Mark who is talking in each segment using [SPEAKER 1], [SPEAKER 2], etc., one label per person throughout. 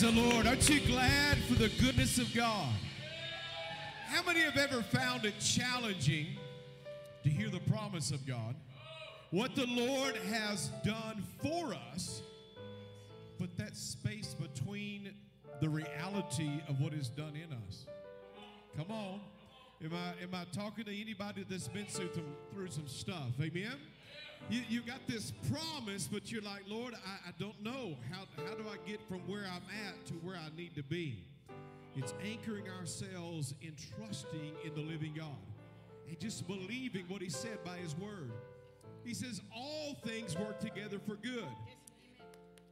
[SPEAKER 1] Praise the Lord. Aren't you glad for the goodness of God? How many have ever found it challenging to hear the promise of God? What the Lord has done for us, but that space between the reality of what is done in us. Come on. Am I, am I talking to anybody that's been through some, through some stuff? Amen? You, you got this promise, but you're like, Lord, I, I don't know. How, how do I get from where I'm at to where I need to be? It's anchoring ourselves in trusting in the living God and just believing what He said by His word. He says, All things work together for good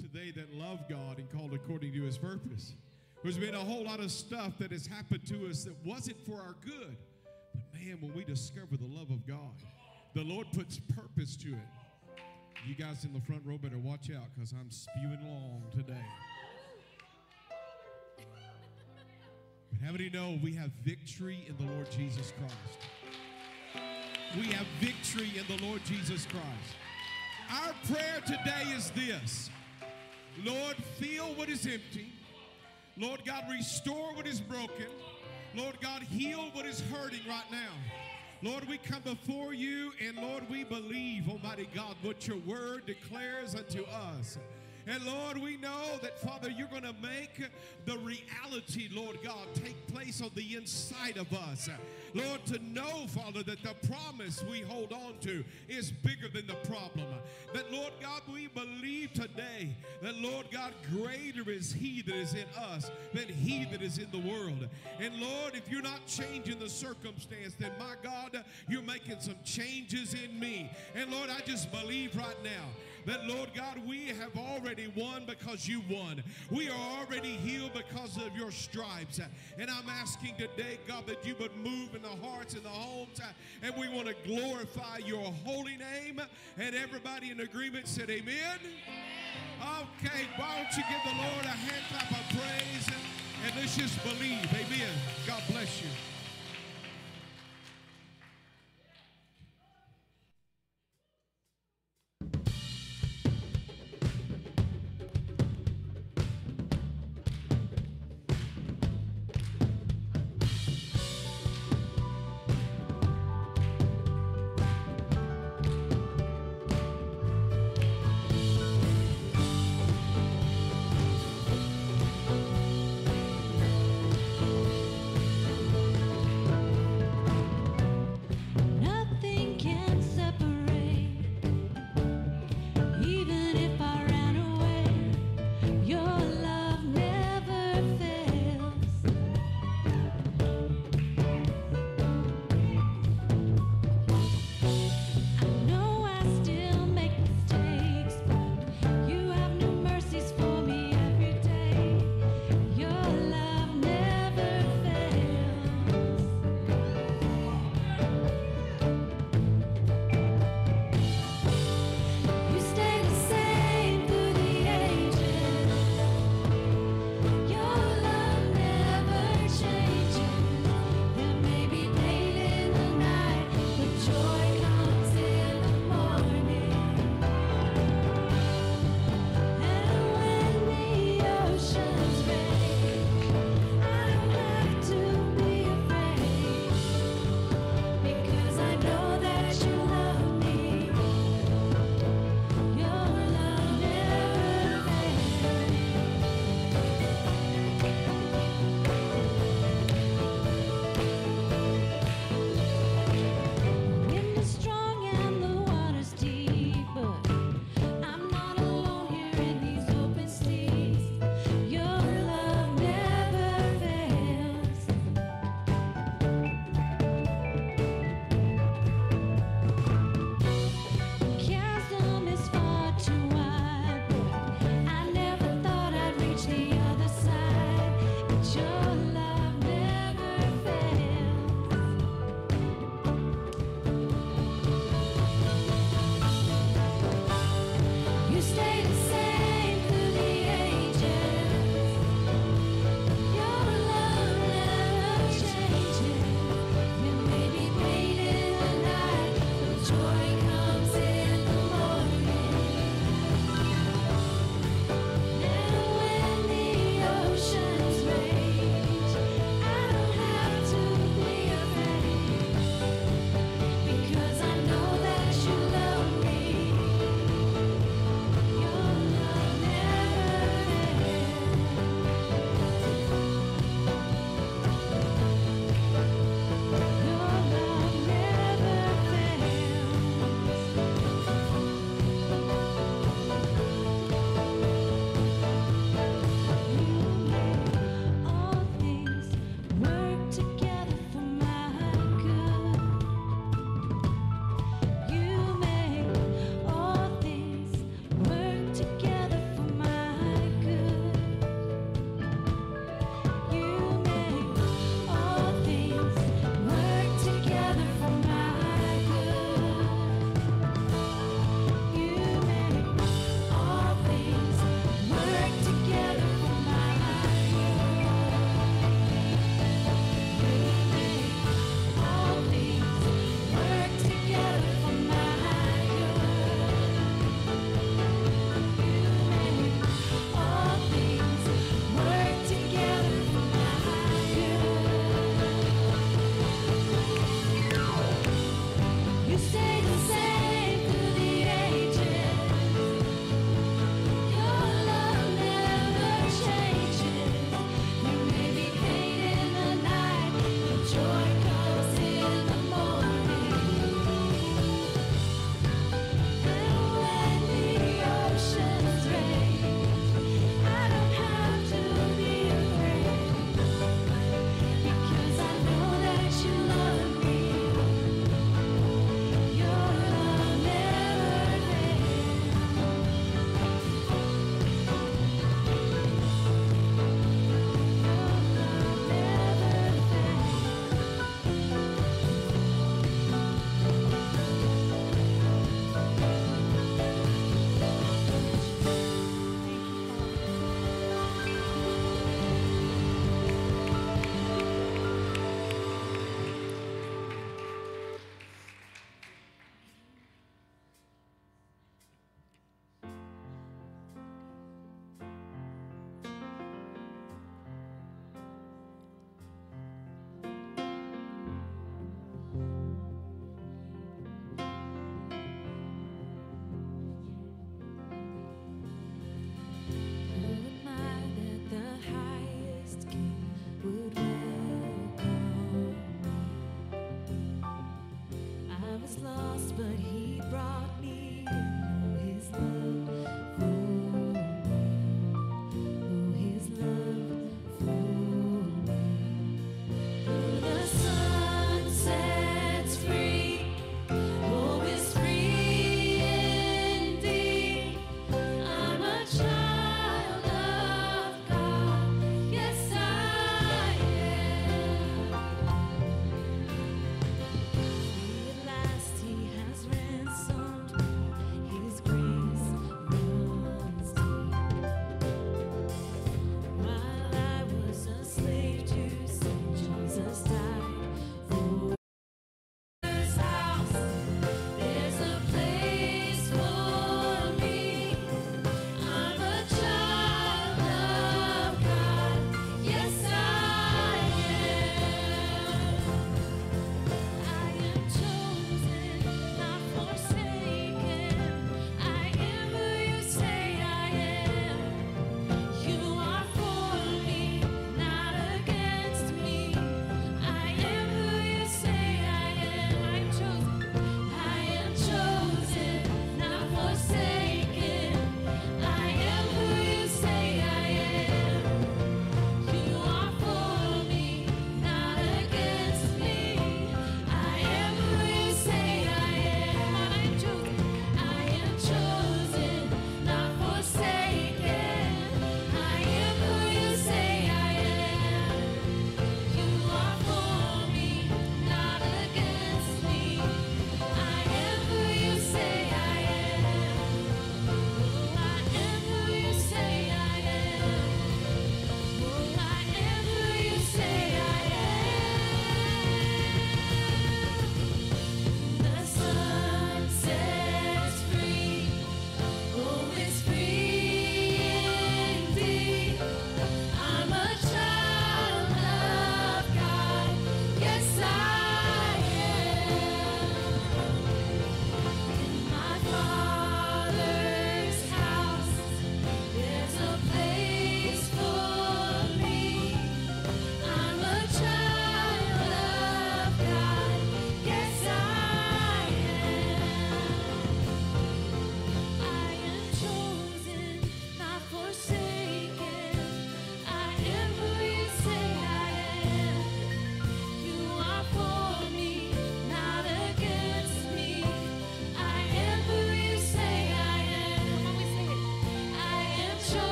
[SPEAKER 1] to they that love God and called according to His purpose. There's been a whole lot of stuff that has happened to us that wasn't for our good. But man, when we discover the love of God, the Lord puts purpose to it. You guys in the front row better watch out because I'm spewing long today. But how many know we have victory in the Lord Jesus Christ? We have victory in the Lord Jesus Christ. Our prayer today is this Lord, fill what is empty. Lord God, restore what is broken. Lord God, heal what is hurting right now. Lord, we come before you, and Lord, we believe, Almighty God, what your word declares unto us. And Lord, we know that, Father, you're going to make the reality, Lord God, take place on the inside of us. Lord, to know, Father, that the promise we hold on to is bigger than the problem. That, Lord God, we believe today that, Lord God, greater is He that is in us than He that is in the world. And Lord, if you're not changing the circumstance, then my God, you're making some changes in me. And Lord, I just believe right now that, Lord God, we have already won because you won. We are already healed because of your stripes. And I'm asking today, God, that you would move in the hearts and the homes. Uh, and we want to glorify your holy name. And everybody in agreement said, Amen. Okay, why don't you give the Lord a hand clap of praise and let's just believe. Amen. God bless you.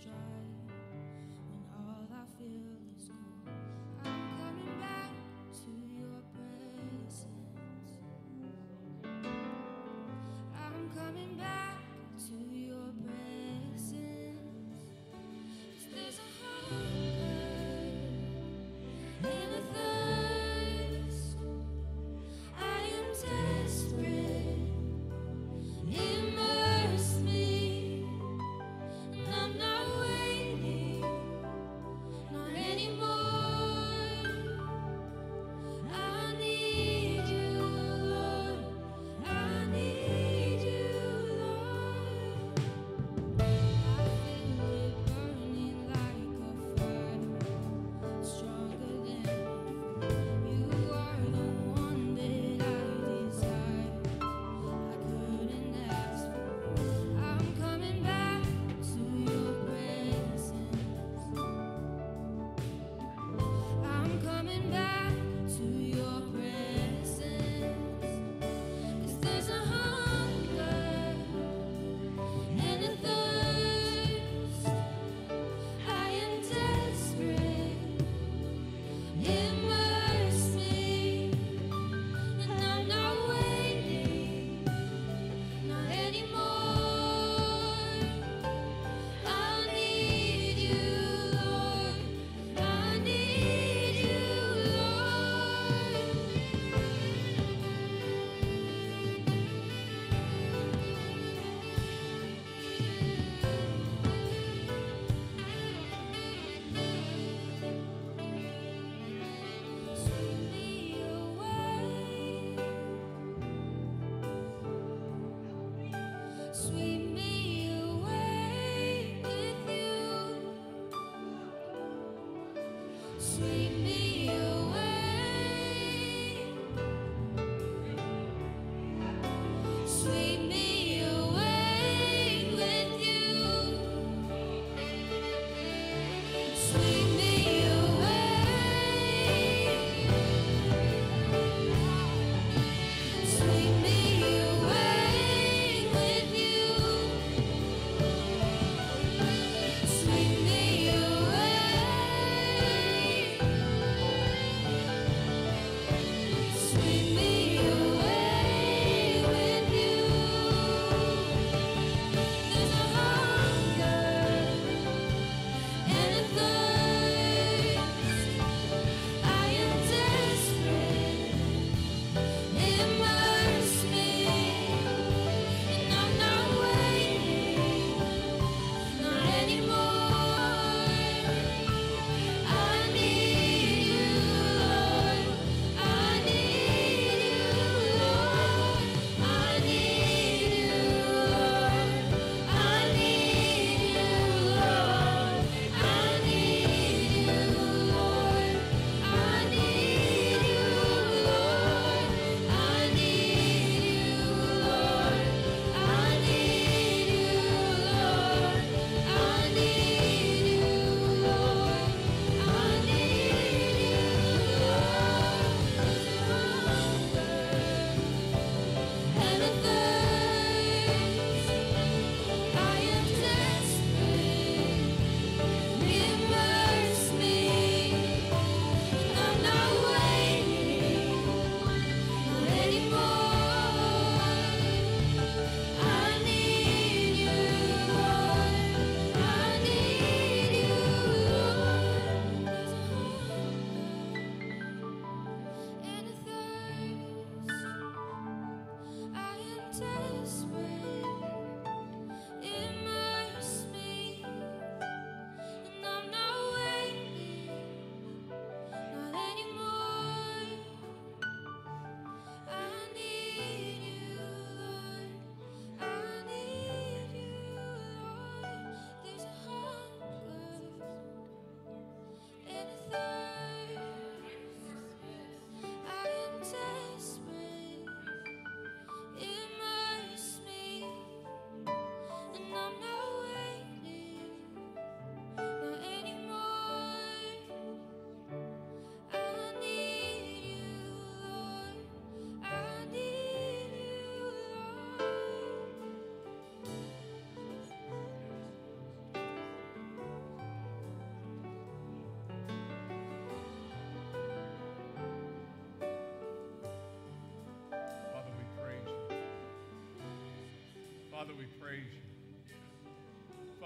[SPEAKER 2] strong.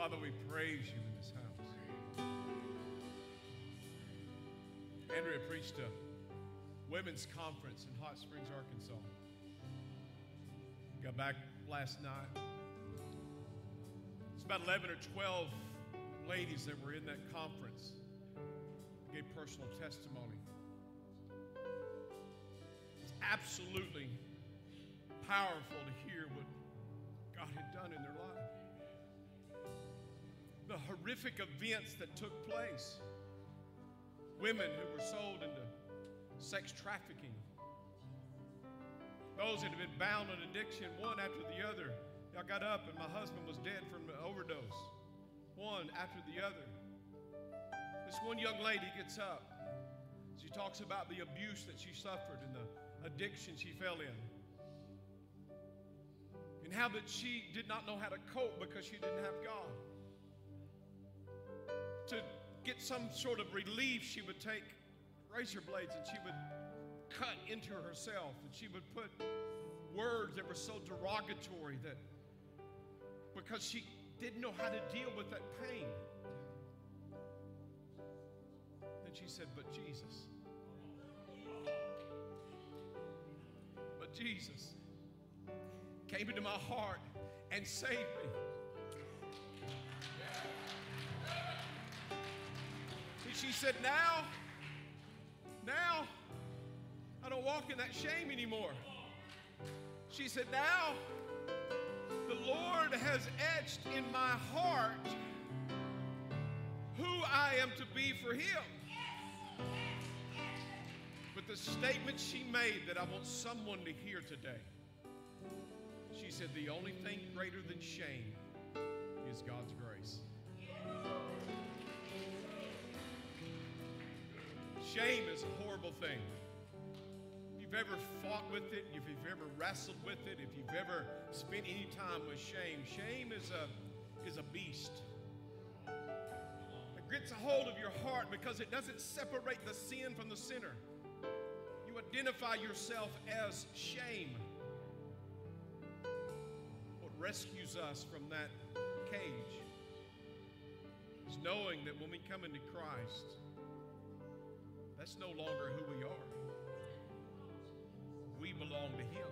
[SPEAKER 1] Father, we praise you in this house. Andrea preached a women's conference in Hot Springs, Arkansas. Got back last night. It's about 11 or 12 ladies that were in that conference gave personal testimony. It's absolutely powerful to hear horrific events that took place. Women who were sold into sex trafficking. Those that had been bound in addiction, one after the other. I got up and my husband was dead from an overdose. One after the other. This one young lady gets up. She talks about the abuse that she suffered and the addiction she fell in. And how that she did not know how to cope because she didn't have God. To get some sort of relief, she would take razor blades and she would cut into herself and she would put words that were so derogatory that because she didn't know how to deal with that pain. Then she said, But Jesus. But Jesus came into my heart and saved me. She said, Now, now, I don't walk in that shame anymore. She said, Now, the Lord has etched in my heart who I am to be for Him. But the statement she made that I want someone to hear today, she said, The only thing greater than shame is God's grace. Shame is a horrible thing. If you've ever fought with it, if you've ever wrestled with it, if you've ever spent any time with shame, shame is a, is a beast. It grits a hold of your heart because it doesn't separate the sin from the sinner. You identify yourself as shame. What rescues us from that cage is knowing that when we come into Christ, that's no longer who we are. We belong to Him,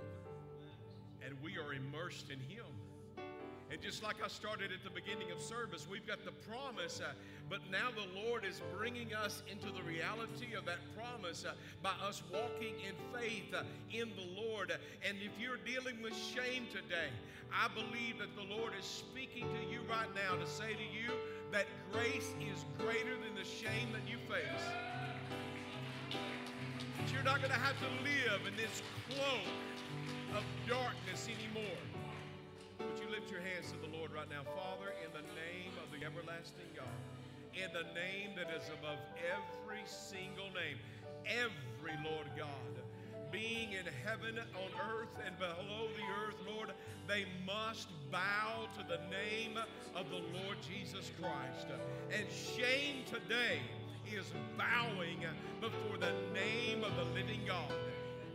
[SPEAKER 1] and we are immersed in Him. And just like I started at the beginning of service, we've got the promise, uh, but now the Lord is bringing us into the reality of that promise uh, by us walking in faith uh, in the Lord. And if you're dealing with shame today, I believe that the Lord is speaking to you right now to say to you that grace is greater than the shame that you face. That you're not going to have to live in this cloak of darkness anymore. Would you lift your hands to the Lord right now? Father, in the name of the everlasting God, in the name that is above every single name, every Lord God, being in heaven, on earth, and below the earth, Lord, they must bow to the name of the Lord Jesus Christ. And shame today is bowing before the name of the living God.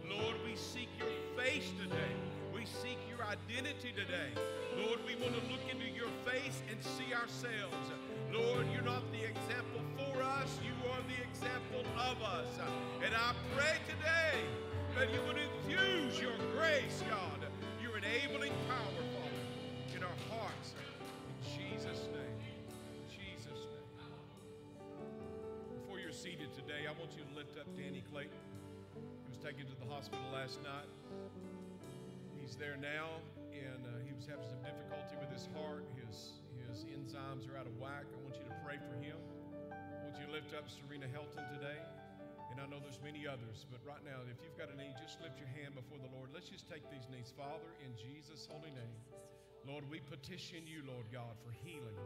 [SPEAKER 1] Lord, we seek your face today. We seek your identity today. Lord, we want to look into your face and see ourselves. Lord, you're not the example for us, you are the example of us. And I pray today that you would infuse your grace, God, your enabling power, Father, in our hearts. In Jesus' name. Seated today, I want you to lift up Danny Clayton. He was taken to the hospital last night. He's there now, and uh, he was having some difficulty with his heart. His, his enzymes are out of whack. I want you to pray for him. I want you to lift up Serena Helton today. And I know there's many others, but right now, if you've got a need, just lift your hand before the Lord. Let's just take these needs. Father, in Jesus' holy name, Lord, we petition you, Lord God, for healing.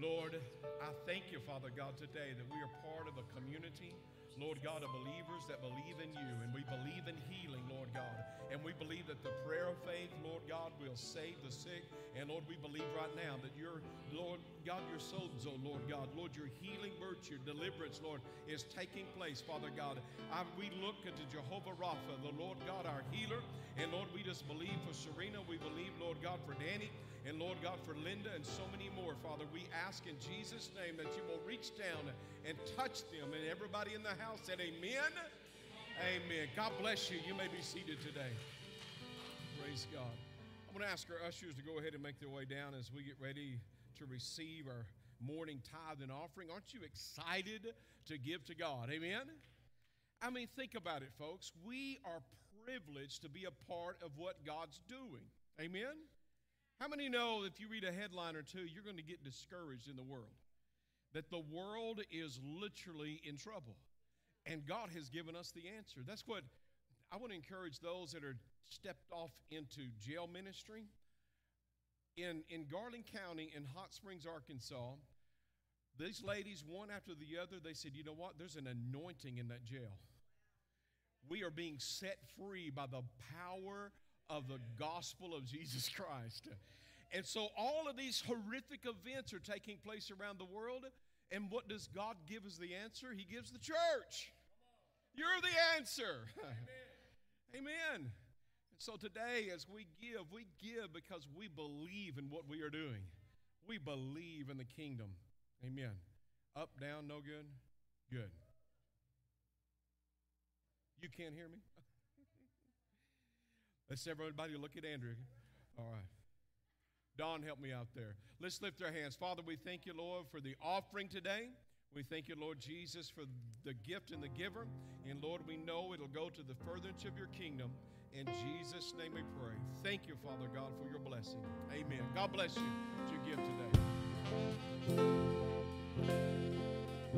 [SPEAKER 1] Lord, I thank you, Father God, today that we are part of a community, Lord God, of believers that believe in you, and we believe in healing, Lord God. And we believe that the prayer of faith, Lord God, will save the sick. And Lord, we believe right now that your, Lord God, your sozo, Lord God, Lord, your healing virtue, deliverance, Lord, is taking place, Father God. I, we look into Jehovah Rapha, the Lord God, our healer. And Lord, we just believe for Serena. We believe, Lord God, for Danny. And Lord God, for Linda and so many more, Father, we ask in Jesus' name that you will reach down and touch them. And everybody in the house said, Amen. Amen. God bless you. You may be seated today. Praise God. I'm going to ask our ushers to go ahead and make their way down as we get ready to receive our morning tithe and offering. Aren't you excited to give to God? Amen. I mean, think about it, folks. We are privileged to be a part of what God's doing. Amen. How many know if you read a headline or two, you're going to get discouraged in the world? That the world is literally in trouble. And God has given us the answer. That's what I want to encourage those that are stepped off into jail ministry. In, in Garland County, in Hot Springs, Arkansas, these ladies, one after the other, they said, You know what? There's an anointing in that jail. We are being set free by the power of the gospel of Jesus Christ. And so all of these horrific events are taking place around the world. And what does God give as the answer? He gives the church. You're the answer. Amen. Amen. So today, as we give, we give because we believe in what we are doing. We believe in the kingdom. Amen. Up, down, no good? Good. You can't hear me? Let's everybody look at Andrew. All right. Don, help me out there. Let's lift our hands. Father, we thank you, Lord, for the offering today. We thank you, Lord Jesus, for the gift and the giver. And Lord, we know it'll go to the furtherance of your kingdom. In Jesus' name we pray. Thank you, Father God, for your blessing. Amen. God bless you as give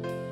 [SPEAKER 1] today.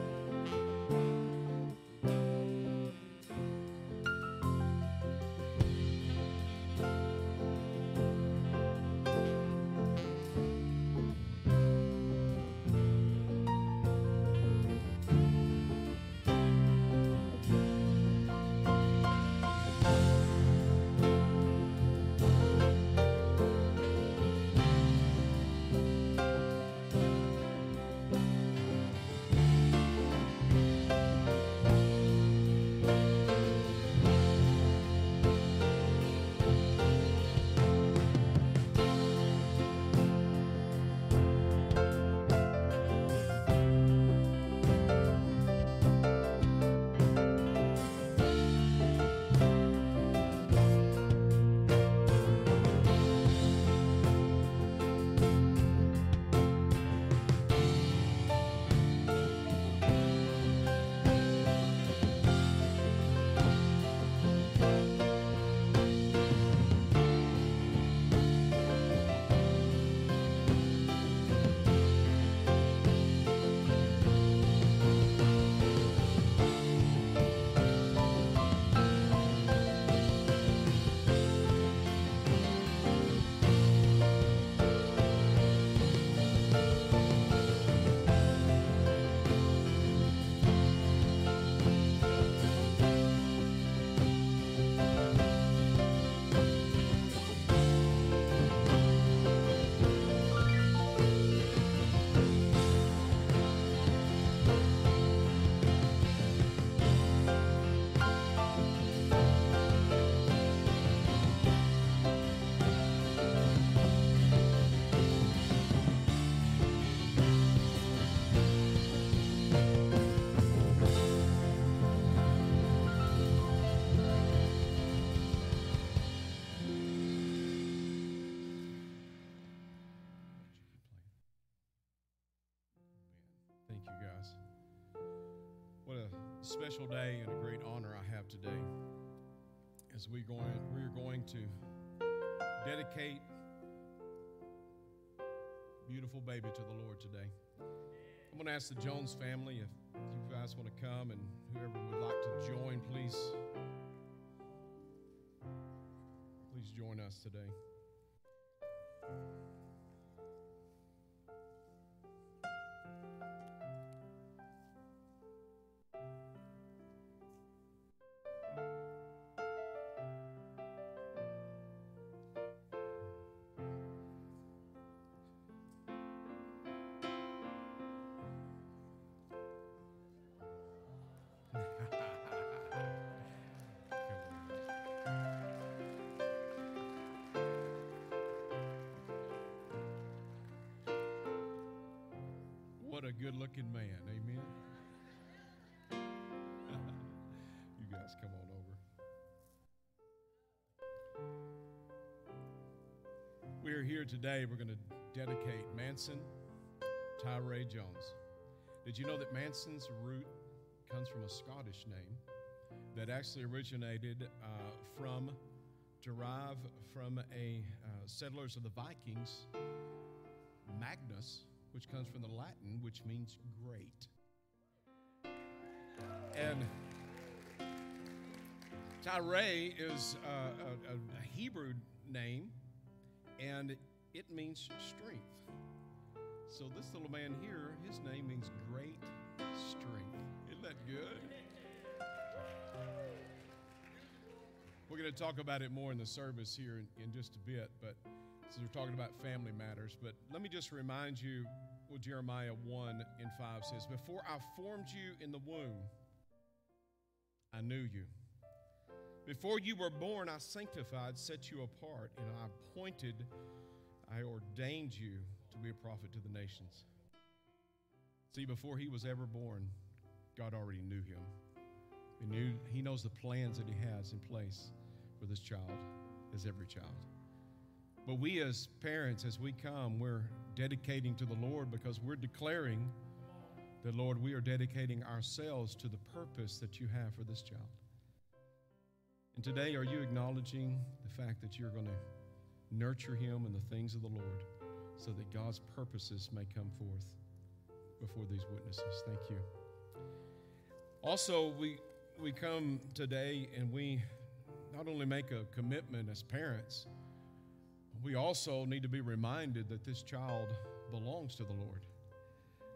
[SPEAKER 1] Special day and a great honor I have today as we going we're going to dedicate beautiful baby to the Lord today. I'm going to ask the Jones family if you guys want to come and whoever would like to join, please please join us today. Good looking man. Amen. you guys come on over. We're here today. We're going to dedicate Manson Tyree Jones. Did you know that Manson's root comes from a Scottish name that actually originated uh, from, derived from a uh, settlers of the Vikings, Magnus, which comes from the Latin, which means great. And Tyree is uh, a, a Hebrew name, and it means strength. So this little man here, his name means great strength. Isn't that good? We're going to talk about it more in the service here in, in just a bit, but since we're talking about family matters, but let me just remind you what Jeremiah 1 and 5 says Before I formed you in the womb, I knew you. Before you were born, I sanctified, set you apart, and I appointed, I ordained you to be a prophet to the nations. See, before he was ever born, God already knew him. He knew he knows the plans that he has in place for this child, as every child. But we as parents, as we come, we're dedicating to the Lord because we're declaring that, Lord, we are dedicating ourselves to the purpose that you have for this child. And today, are you acknowledging the fact that you're going to nurture him in the things of the Lord so that God's purposes may come forth before these witnesses? Thank you. Also, we, we come today and we not only make a commitment as parents, we also need to be reminded that this child belongs to the Lord.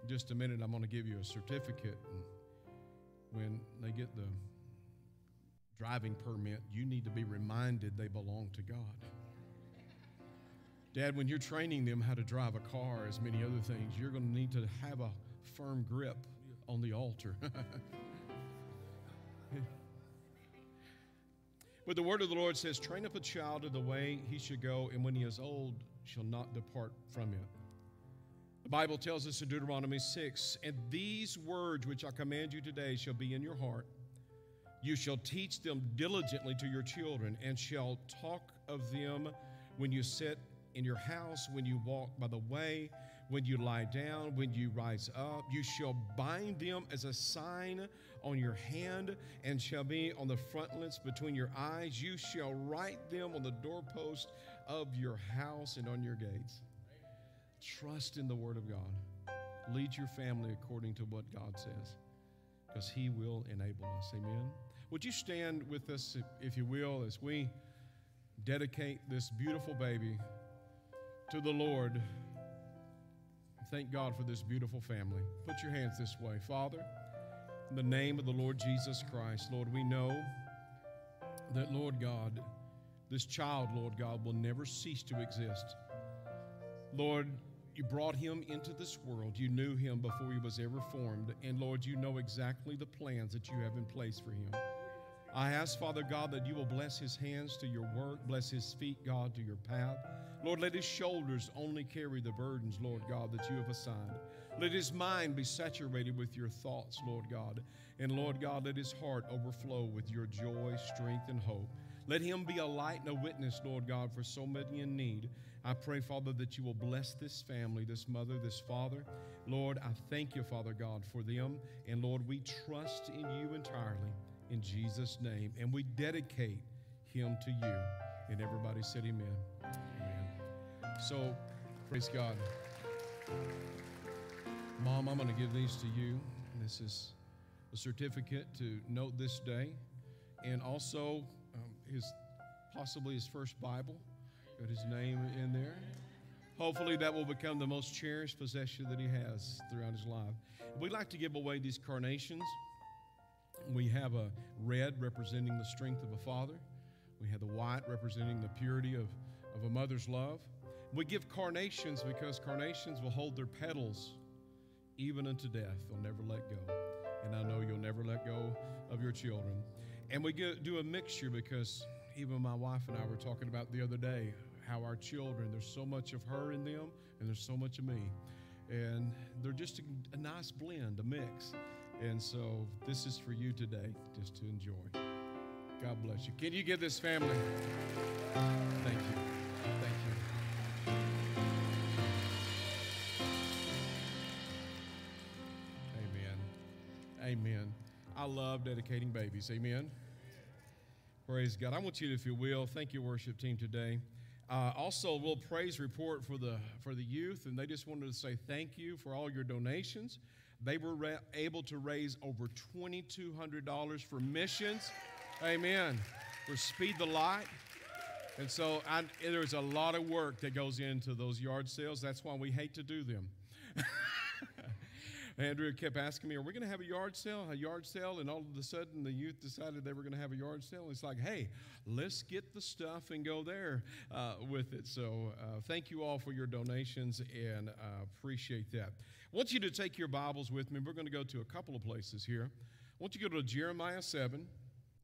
[SPEAKER 1] In just a minute, I'm going to give you a certificate. And when they get the driving permit, you need to be reminded they belong to God. Dad, when you're training them how to drive a car, as many other things, you're going to need to have a firm grip on the altar. but the word of the Lord says, Train up a child in the way he should go, and when he is old, shall not depart from it. The Bible tells us in Deuteronomy 6 And these words which I command you today shall be in your heart. You shall teach them diligently to your children, and shall talk of them when you sit in your house, when you walk by the way, when you lie down, when you rise up. You shall bind them as a sign on your hand, and shall be on the frontlets between your eyes. You shall write them on the doorpost of your house and on your gates. Trust in the Word of God. Lead your family according to what God says, because He will enable us. Amen. Would you stand with us, if you will, as we dedicate this beautiful baby to the Lord? Thank God for this beautiful family. Put your hands this way. Father, the name of the Lord Jesus Christ, Lord, we know that, Lord God, this child, Lord God, will never cease to exist. Lord, you brought him into this world. You knew him before he was ever formed. And Lord, you know exactly the plans that you have in place for him. I ask, Father God, that you will bless his hands to your work, bless his feet, God, to your path. Lord, let his shoulders only carry the burdens, Lord God, that you have assigned. Let his mind be saturated with your thoughts, Lord God. And Lord God, let his heart overflow with your joy, strength, and hope. Let him be a light and a witness, Lord God, for so many in need. I pray, Father, that you will bless this family, this mother, this father. Lord, I thank you, Father God, for them. And Lord, we trust in you entirely in Jesus' name. And we dedicate him to you. And everybody said, Amen. Amen. So, praise God. Mom, I'm going to give these to you. This is a certificate to note this day, and also um, his possibly his first Bible. Got his name in there. Hopefully, that will become the most cherished possession that he has throughout his life. We like to give away these carnations. We have a red representing the strength of a father. We have the white representing the purity of, of a mother's love. We give carnations because carnations will hold their petals even unto death. They'll never let go. And I know you'll never let go of your children. And we get, do a mixture because even my wife and I were talking about the other day how our children, there's so much of her in them and there's so much of me. and they're just a, a nice blend, a mix. And so this is for you today, just to enjoy. God bless you. Can you give this family? Thank you. Amen. I love dedicating babies. Amen. Praise God. I want you to, if you will, thank your worship team today. Uh, also, a little praise report for the for the youth, and they just wanted to say thank you for all your donations. They were ra- able to raise over twenty two hundred dollars for missions. Amen. For Speed the Light. And so I, there's a lot of work that goes into those yard sales. That's why we hate to do them. Andrea kept asking me, Are we going to have a yard sale? A yard sale? And all of a sudden, the youth decided they were going to have a yard sale. It's like, Hey, let's get the stuff and go there uh, with it. So, uh, thank you all for your donations and uh, appreciate that. I want you to take your Bibles with me. We're going to go to a couple of places here. I want you to go to Jeremiah 7,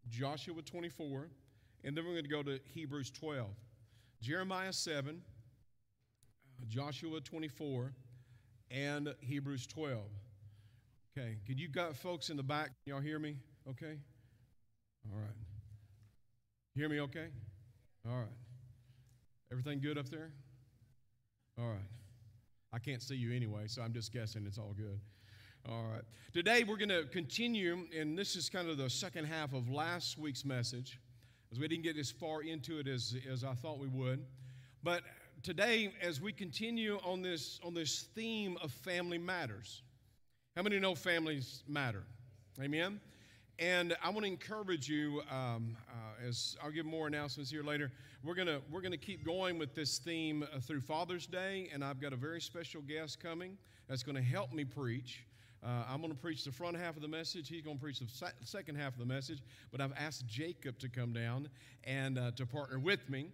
[SPEAKER 1] Joshua 24, and then we're going to go to Hebrews 12. Jeremiah 7, Joshua 24, and Hebrews 12. Okay, can you got folks in the back? Y'all hear me? Okay? All right. Hear me okay? All right. Everything good up there? All right. I can't see you anyway, so I'm just guessing it's all good. All right. Today we're going to continue, and this is kind of the second half of last week's message, as we didn't get as far into it as, as I thought we would. But today, as we continue on this, on this theme of family matters, how many know families matter? Amen? And I want to encourage you, um, uh, as I'll give more announcements here later. We're gonna we're gonna keep going with this theme uh, through Father's Day, and I've got a very special guest coming that's going to help me preach. Uh, I'm going to preach the front half of the message. He's going to preach the se- second half of the message. But I've asked Jacob to come down and uh, to partner with me.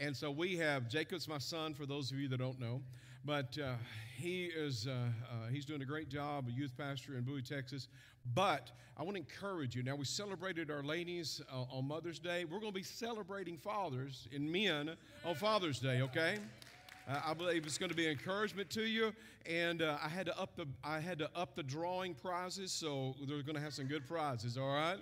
[SPEAKER 1] And so we have Jacob's my son, for those of you that don't know. But uh, he is uh, uh, he's doing a great job, a youth pastor in Bowie, Texas. But I want to encourage you. Now we celebrated our ladies uh, on Mother's Day. We're going to be celebrating fathers and men on Father's Day. Okay. Uh, I believe it's going to be encouragement to you, and uh, I had to up the I had to up the drawing prizes, so they're going to have some good prizes. All right,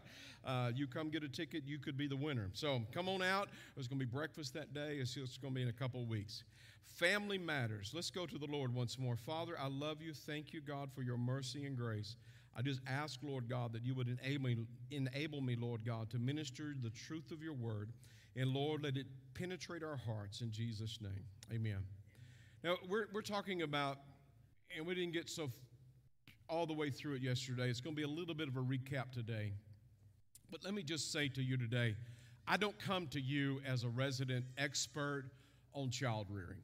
[SPEAKER 1] uh, you come get a ticket, you could be the winner. So come on out. There's going to be breakfast that day. It's just going to be in a couple of weeks. Family matters. Let's go to the Lord once more. Father, I love you. Thank you, God, for your mercy and grace. I just ask, Lord God, that you would enable me, enable me, Lord God, to minister the truth of your word. And Lord, let it penetrate our hearts in Jesus' name. Amen. Now, we're, we're talking about, and we didn't get so f- all the way through it yesterday. It's going to be a little bit of a recap today. But let me just say to you today I don't come to you as a resident expert on child rearing,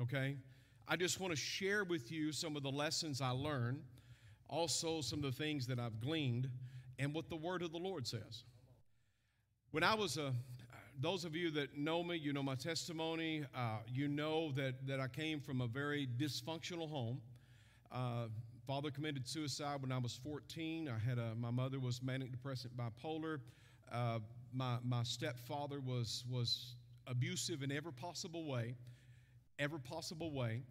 [SPEAKER 1] okay? I just want to share with you some of the lessons I learned, also some of the things that I've gleaned, and what the Word of the Lord says. When I was a, those of you that know me, you know my testimony. Uh, you know that, that I came from a very dysfunctional home. Uh, father committed suicide when I was 14. I had a, my mother was manic depressive bipolar. Uh, my, my stepfather was, was abusive in every possible way, every possible way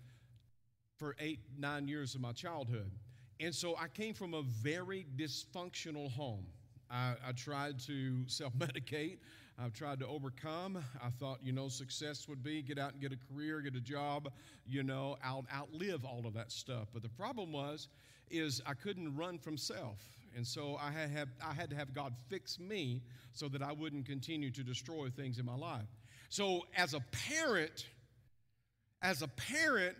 [SPEAKER 1] for eight, nine years of my childhood. And so I came from a very dysfunctional home. I, I tried to self medicate. I've tried to overcome. I thought, you know, success would be get out and get a career, get a job, you know, out, outlive all of that stuff. But the problem was, is I couldn't run from self. And so I had, have, I had to have God fix me so that I wouldn't continue to destroy things in my life. So as a parent, as a parent,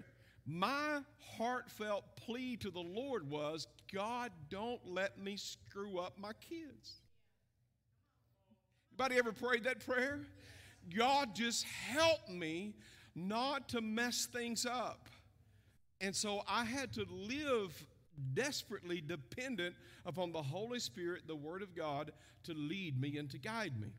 [SPEAKER 1] my heartfelt plea to the Lord was, God, don't let me screw up my kids. Anybody ever prayed that prayer? God, just help me not to mess things up. And so I had to live desperately dependent upon the Holy Spirit, the Word of God, to lead me and to guide me.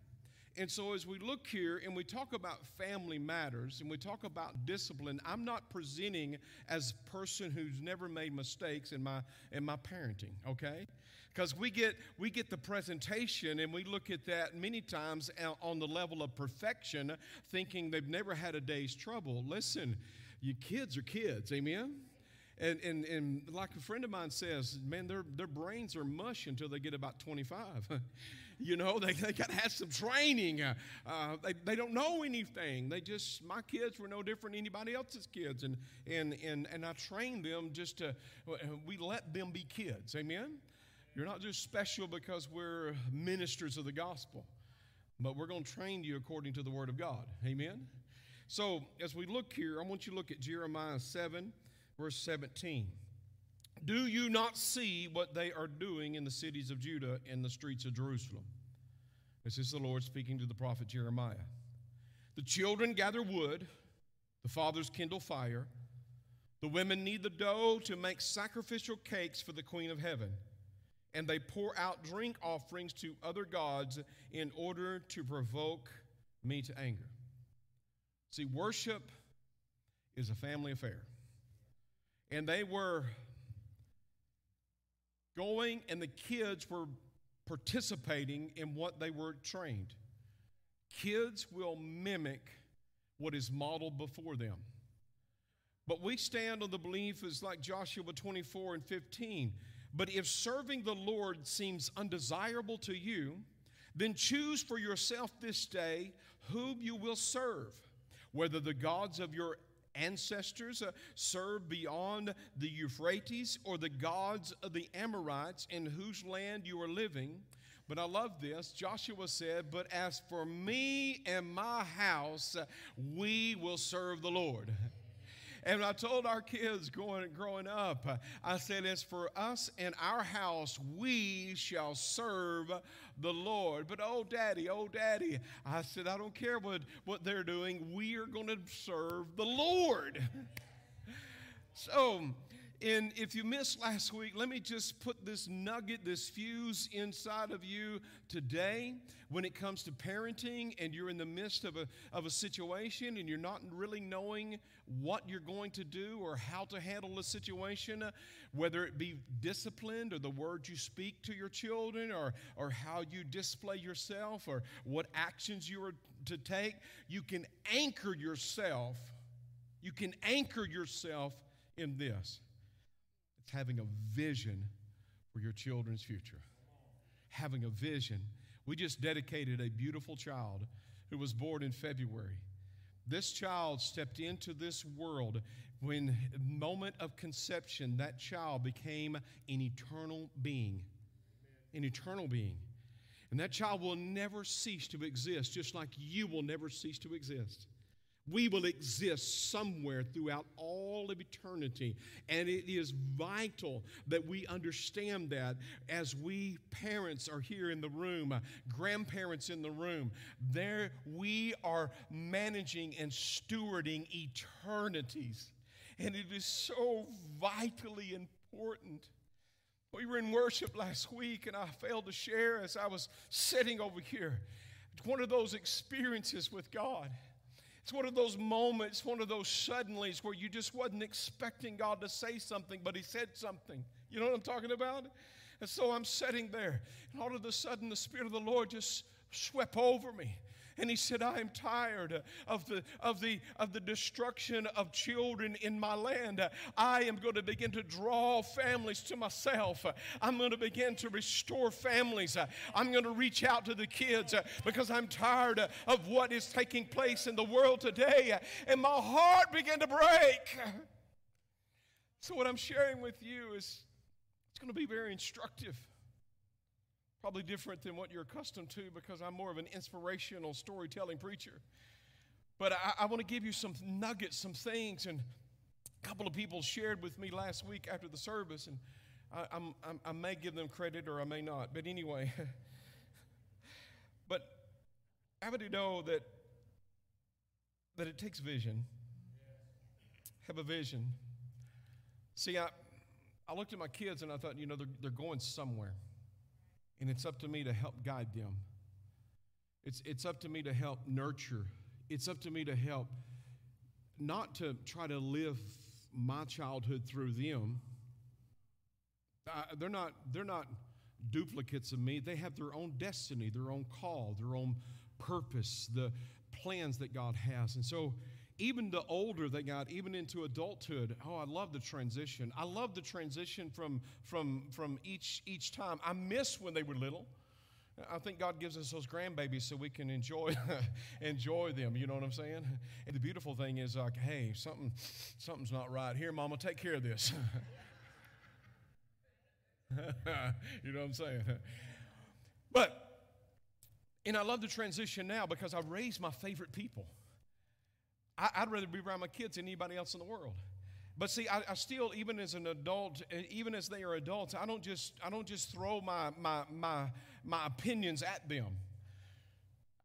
[SPEAKER 1] And so, as we look here and we talk about family matters and we talk about discipline, I'm not presenting as a person who's never made mistakes in my in my parenting, okay? Because we get we get the presentation and we look at that many times on the level of perfection, thinking they've never had a day's trouble. Listen, you kids are kids, amen. And, and, and like a friend of mine says, man, their, their brains are mush until they get about 25. you know, they, they got to have some training. Uh, uh, they, they don't know anything. They just, my kids were no different than anybody else's kids. And, and, and, and I trained them just to, we let them be kids. Amen? You're not just special because we're ministers of the gospel, but we're going to train you according to the word of God. Amen? So as we look here, I want you to look at Jeremiah 7 verse 17. Do you not see what they are doing in the cities of Judah and the streets of Jerusalem? This is the Lord speaking to the prophet Jeremiah. The children gather wood, the fathers kindle fire, the women knead the dough to make sacrificial cakes for the queen of heaven, and they pour out drink offerings to other gods in order to provoke me to anger. See, worship is a family affair and they were going, and the kids were participating in what they were trained. Kids will mimic what is modeled before them. But we stand on the belief is like Joshua 24 and 15. But if serving the Lord seems undesirable to you, then choose for yourself this day whom you will serve, whether the gods of your ancestors uh, served beyond the Euphrates or the gods of the Amorites in whose land you are living. But I love this. Joshua said, But as for me and my house, we will serve the Lord. And I told our kids growing, growing up, I said, As for us and our house, we shall serve the Lord. But oh, daddy, oh, daddy, I said, I don't care what, what they're doing. We are going to serve the Lord. so, and if you missed last week, let me just put this nugget, this fuse inside of you today when it comes to parenting and you're in the midst of a, of a situation and you're not really knowing what you're going to do or how to handle the situation, uh, whether it be disciplined or the words you speak to your children or, or how you display yourself or what actions you are to take, you can anchor yourself. You can anchor yourself in this. Having a vision for your children's future. Having a vision. We just dedicated a beautiful child who was born in February. This child stepped into this world when moment of conception that child became an eternal being. An eternal being. And that child will never cease to exist just like you will never cease to exist we will exist somewhere throughout all of eternity. And it is vital that we understand that as we parents are here in the room, uh, grandparents in the room, there we are managing and stewarding eternities. And it is so vitally important. We were in worship last week, and I failed to share as I was sitting over here. One of those experiences with God it's one of those moments, one of those suddenlies where you just wasn't expecting God to say something, but He said something. You know what I'm talking about? And so I'm sitting there, and all of a sudden the Spirit of the Lord just swept over me. And he said, I am tired of the, of, the, of the destruction of children in my land. I am going to begin to draw families to myself. I'm going to begin to restore families. I'm going to reach out to the kids because I'm tired of what is taking place in the world today. And my heart began to break. So, what I'm sharing with you is it's going to be very instructive. Probably different than what you're accustomed to because I'm more of an inspirational storytelling preacher. But I, I want to give you some nuggets, some things, and a couple of people shared with me last week after the service, and I, I may give them credit or I may not. But anyway, but I to know that that it takes vision. Have a vision. See, I, I looked at my kids and I thought, you know, they're, they're going somewhere. And it's up to me to help guide them. It's, it's up to me to help nurture. It's up to me to help, not to try to live my childhood through them. Uh, they're, not, they're not duplicates of me. They have their own destiny, their own call, their own purpose, the plans that God has. And so even the older they got, even into adulthood, oh, I love the transition. I love the transition from, from, from each, each time. I miss when they were little. I think God gives us those grandbabies so we can enjoy enjoy them. You know what I'm saying? And the beautiful thing is like, hey, something something's not right. Here, Mama, take care of this. you know what I'm saying? But and I love the transition now because I raised my favorite people. I, would rather be around my kids than anybody else in the world. But see, I, I, still, even as an adult, even as they are adults, I don't just, I don't just throw my, my, my, my opinions at them.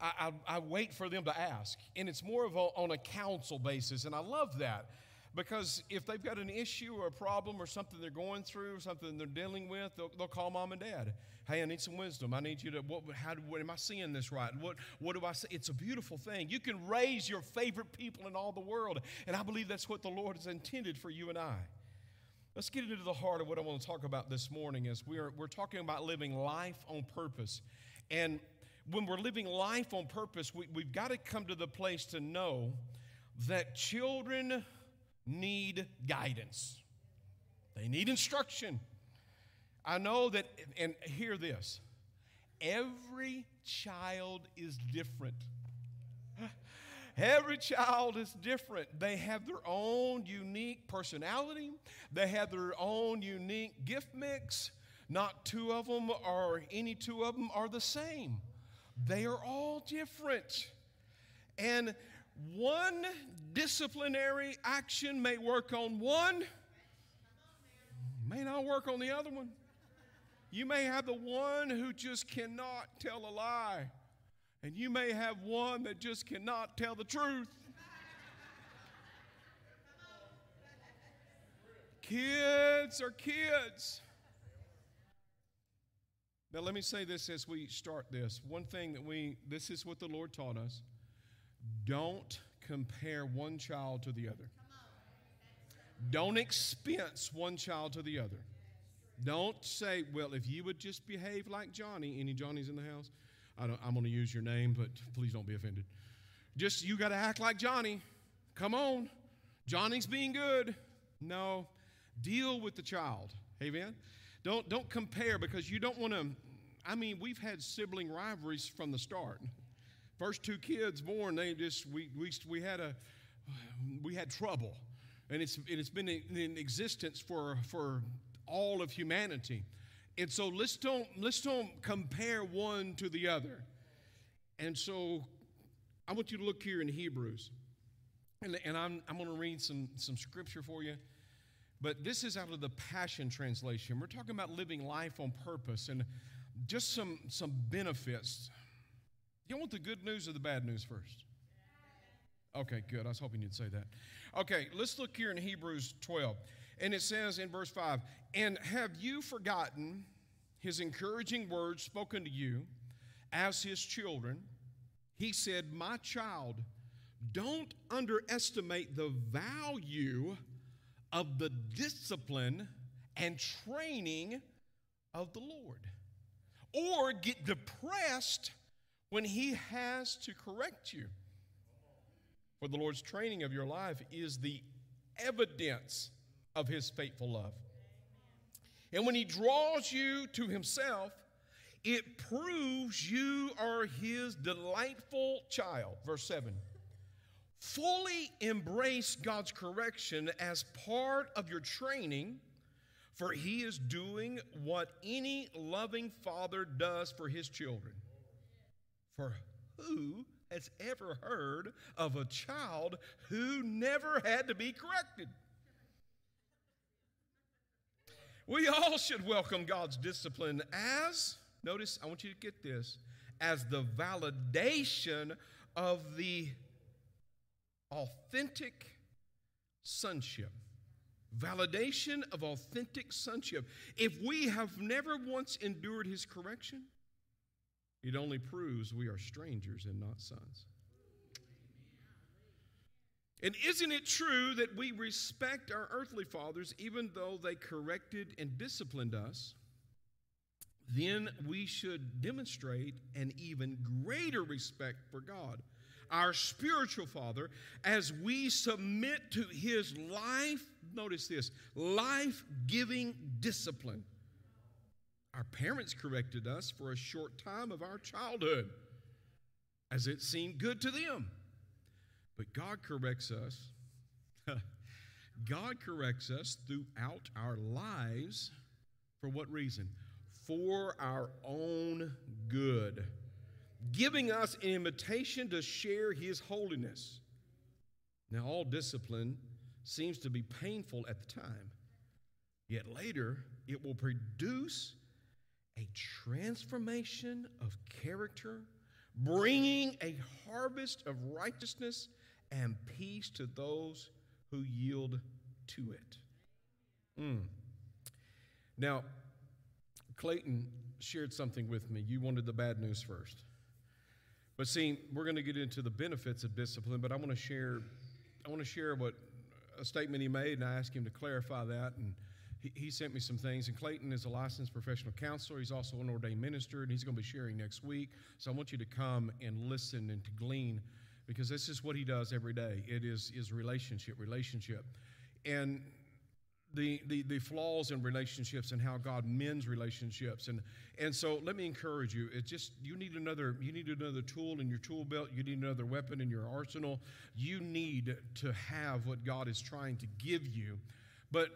[SPEAKER 1] I, I, I wait for them to ask. And it's more of a, on a counsel basis. And I love that. Because if they've got an issue or a problem or something they're going through, or something they're dealing with, they'll, they'll call mom and dad. Hey, I need some wisdom. I need you to, what, how, what am I seeing this right? What, what do I see? It's a beautiful thing. You can raise your favorite people in all the world. And I believe that's what the Lord has intended for you and I. Let's get into the heart of what I want to talk about this morning is we're, we're talking about living life on purpose. And when we're living life on purpose, we, we've got to come to the place to know that children need guidance, they need instruction. I know that, and hear this every child is different. Every child is different. They have their own unique personality, they have their own unique gift mix. Not two of them or any two of them are the same. They are all different. And one disciplinary action may work on one, may not work on the other one. You may have the one who just cannot tell a lie, and you may have one that just cannot tell the truth. Kids are kids. Now, let me say this as we start this. One thing that we, this is what the Lord taught us don't compare one child to the other. Don't expense one child to the other. Don't say, well, if you would just behave like Johnny, any Johnny's in the house? I am going to use your name, but please don't be offended. Just, you got to act like Johnny. Come on. Johnny's being good. No, deal with the child. Amen. Don't, don't compare because you don't want to. I mean, we've had sibling rivalries from the start. First two kids born, they just we we, we had a we had trouble, and it's it's been in existence for for all of humanity. And so let's don't let's don't compare one to the other. And so I want you to look here in Hebrews. And, and I'm, I'm going to read some, some scripture for you. But this is out of the Passion Translation. We're talking about living life on purpose and just some, some benefits. You want the good news or the bad news first? Okay, good. I was hoping you'd say that. Okay, let's look here in Hebrews 12. And it says in verse 5 And have you forgotten his encouraging words spoken to you as his children? He said, My child, don't underestimate the value of the discipline and training of the Lord, or get depressed when He has to correct you. For the Lord's training of your life is the evidence of His faithful love. And when He draws you to Himself, it proves you are His delightful child. Verse 7 fully embrace God's correction as part of your training, for He is doing what any loving father does for His children. For who has ever heard of a child who never had to be corrected? We all should welcome God's discipline as, notice, I want you to get this, as the validation of the authentic sonship. Validation of authentic sonship. If we have never once endured his correction, it only proves we are strangers and not sons. And isn't it true that we respect our earthly fathers even though they corrected and disciplined us? Then we should demonstrate an even greater respect for God, our spiritual father, as we submit to his life, notice this, life giving discipline. Our parents corrected us for a short time of our childhood as it seemed good to them. But God corrects us. God corrects us throughout our lives for what reason? For our own good, giving us an invitation to share His holiness. Now, all discipline seems to be painful at the time, yet later it will produce a transformation of character, bringing a harvest of righteousness and peace to those who yield to it. Mm. Now, Clayton shared something with me. You wanted the bad news first. But see, we're going to get into the benefits of discipline, but I want to share I want to share what a statement he made, and I asked him to clarify that. And he, he sent me some things. And Clayton is a licensed professional counselor. He's also an ordained minister, and he's going to be sharing next week. So I want you to come and listen and to glean because this is what he does every day. It is, is relationship, relationship. And the, the, the flaws in relationships and how God mends relationships. And, and so let me encourage you. It's just you need another you need another tool in your tool belt. You need another weapon in your arsenal. You need to have what God is trying to give you. But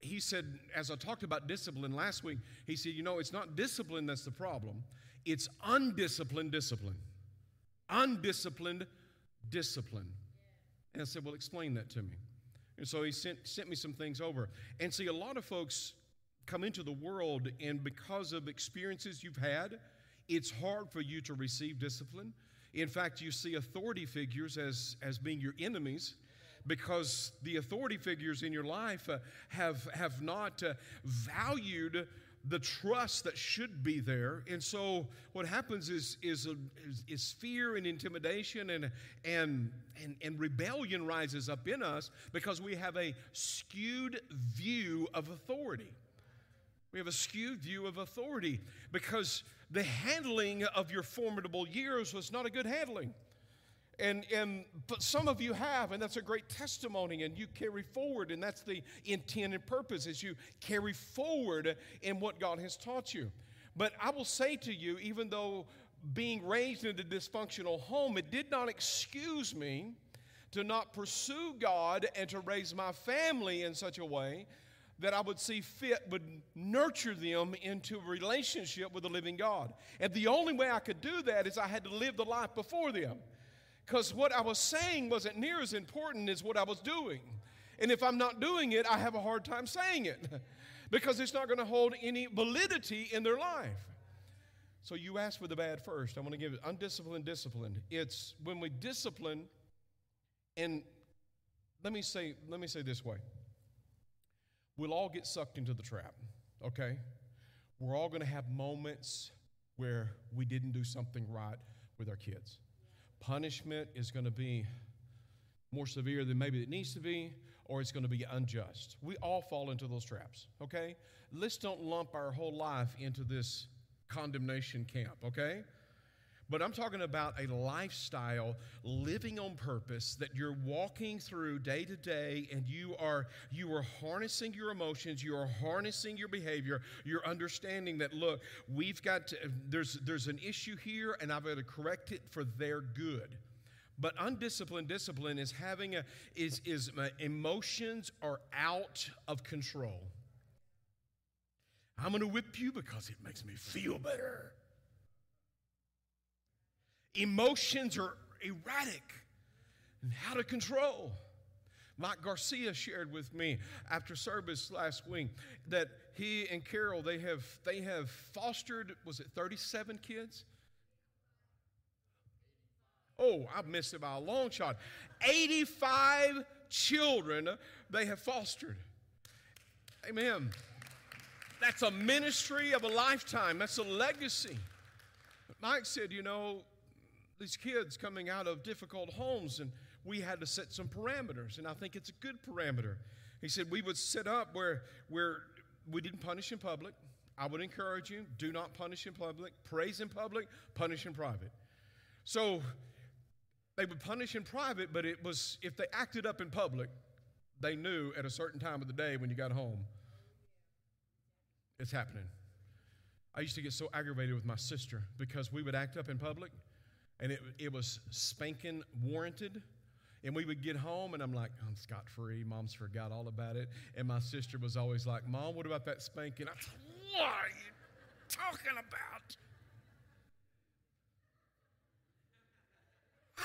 [SPEAKER 1] he said, as I talked about discipline last week, he said, you know, it's not discipline that's the problem. It's undisciplined discipline. Undisciplined discipline. And I said, well, explain that to me. And so he sent, sent me some things over. And see, a lot of folks come into the world, and because of experiences you've had, it's hard for you to receive discipline. In fact, you see authority figures as, as being your enemies because the authority figures in your life uh, have, have not uh, valued the trust that should be there. And so what happens is, is, a, is, is, fear and intimidation and, and, and, and rebellion rises up in us because we have a skewed view of authority. We have a skewed view of authority because the handling of your formidable years was not a good handling. And, and but some of you have, and that's a great testimony, and you carry forward, and that's the intent and purpose is you carry forward in what God has taught you. But I will say to you, even though being raised in a dysfunctional home, it did not excuse me to not pursue God and to raise my family in such a way that I would see fit would nurture them into a relationship with the living God. And the only way I could do that is I had to live the life before them because what I was saying wasn't near as important as what I was doing. And if I'm not doing it, I have a hard time saying it because it's not going to hold any validity in their life. So you ask for the bad first. I'm going to give it undisciplined discipline. It's when we discipline, and let me say, let me say this way. We'll all get sucked into the trap, okay? We're all going to have moments where we didn't do something right with our kids punishment is going to be more severe than maybe it needs to be, or it's going to be unjust. We all fall into those traps, okay? Let's don't lump our whole life into this condemnation camp, okay? But I'm talking about a lifestyle living on purpose that you're walking through day to day and you are you are harnessing your emotions, you are harnessing your behavior, you're understanding that look, we've got to, there's there's an issue here and I've got to correct it for their good. But undisciplined discipline is having a is is my emotions are out of control. I'm going to whip you because it makes me feel better. Emotions are erratic and out of control. Mike Garcia shared with me after service last week that he and Carol they have they have fostered was it 37 kids? Oh, I missed it by a long shot. 85 children they have fostered. Amen. That's a ministry of a lifetime. That's a legacy. Mike said, you know, these kids coming out of difficult homes, and we had to set some parameters, and I think it's a good parameter. He said we would set up where, where we didn't punish in public. I would encourage you do not punish in public, praise in public, punish in private. So they would punish in private, but it was if they acted up in public, they knew at a certain time of the day when you got home, it's happening. I used to get so aggravated with my sister because we would act up in public and it, it was spanking warranted. And we would get home, and I'm like, I'm scot free. Mom's forgot all about it. And my sister was always like, Mom, what about that spanking? I said, What are you talking about?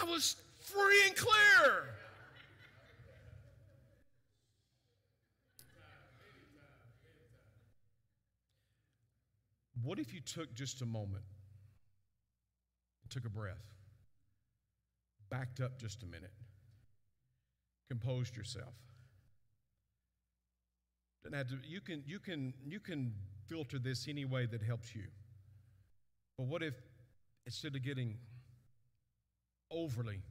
[SPEAKER 1] I was free and clear. What if you took just a moment, took a breath, backed up just a minute, composed yourself? Doesn't have to, you, can, you, can, you can filter this any way that helps you. But what if instead of getting overly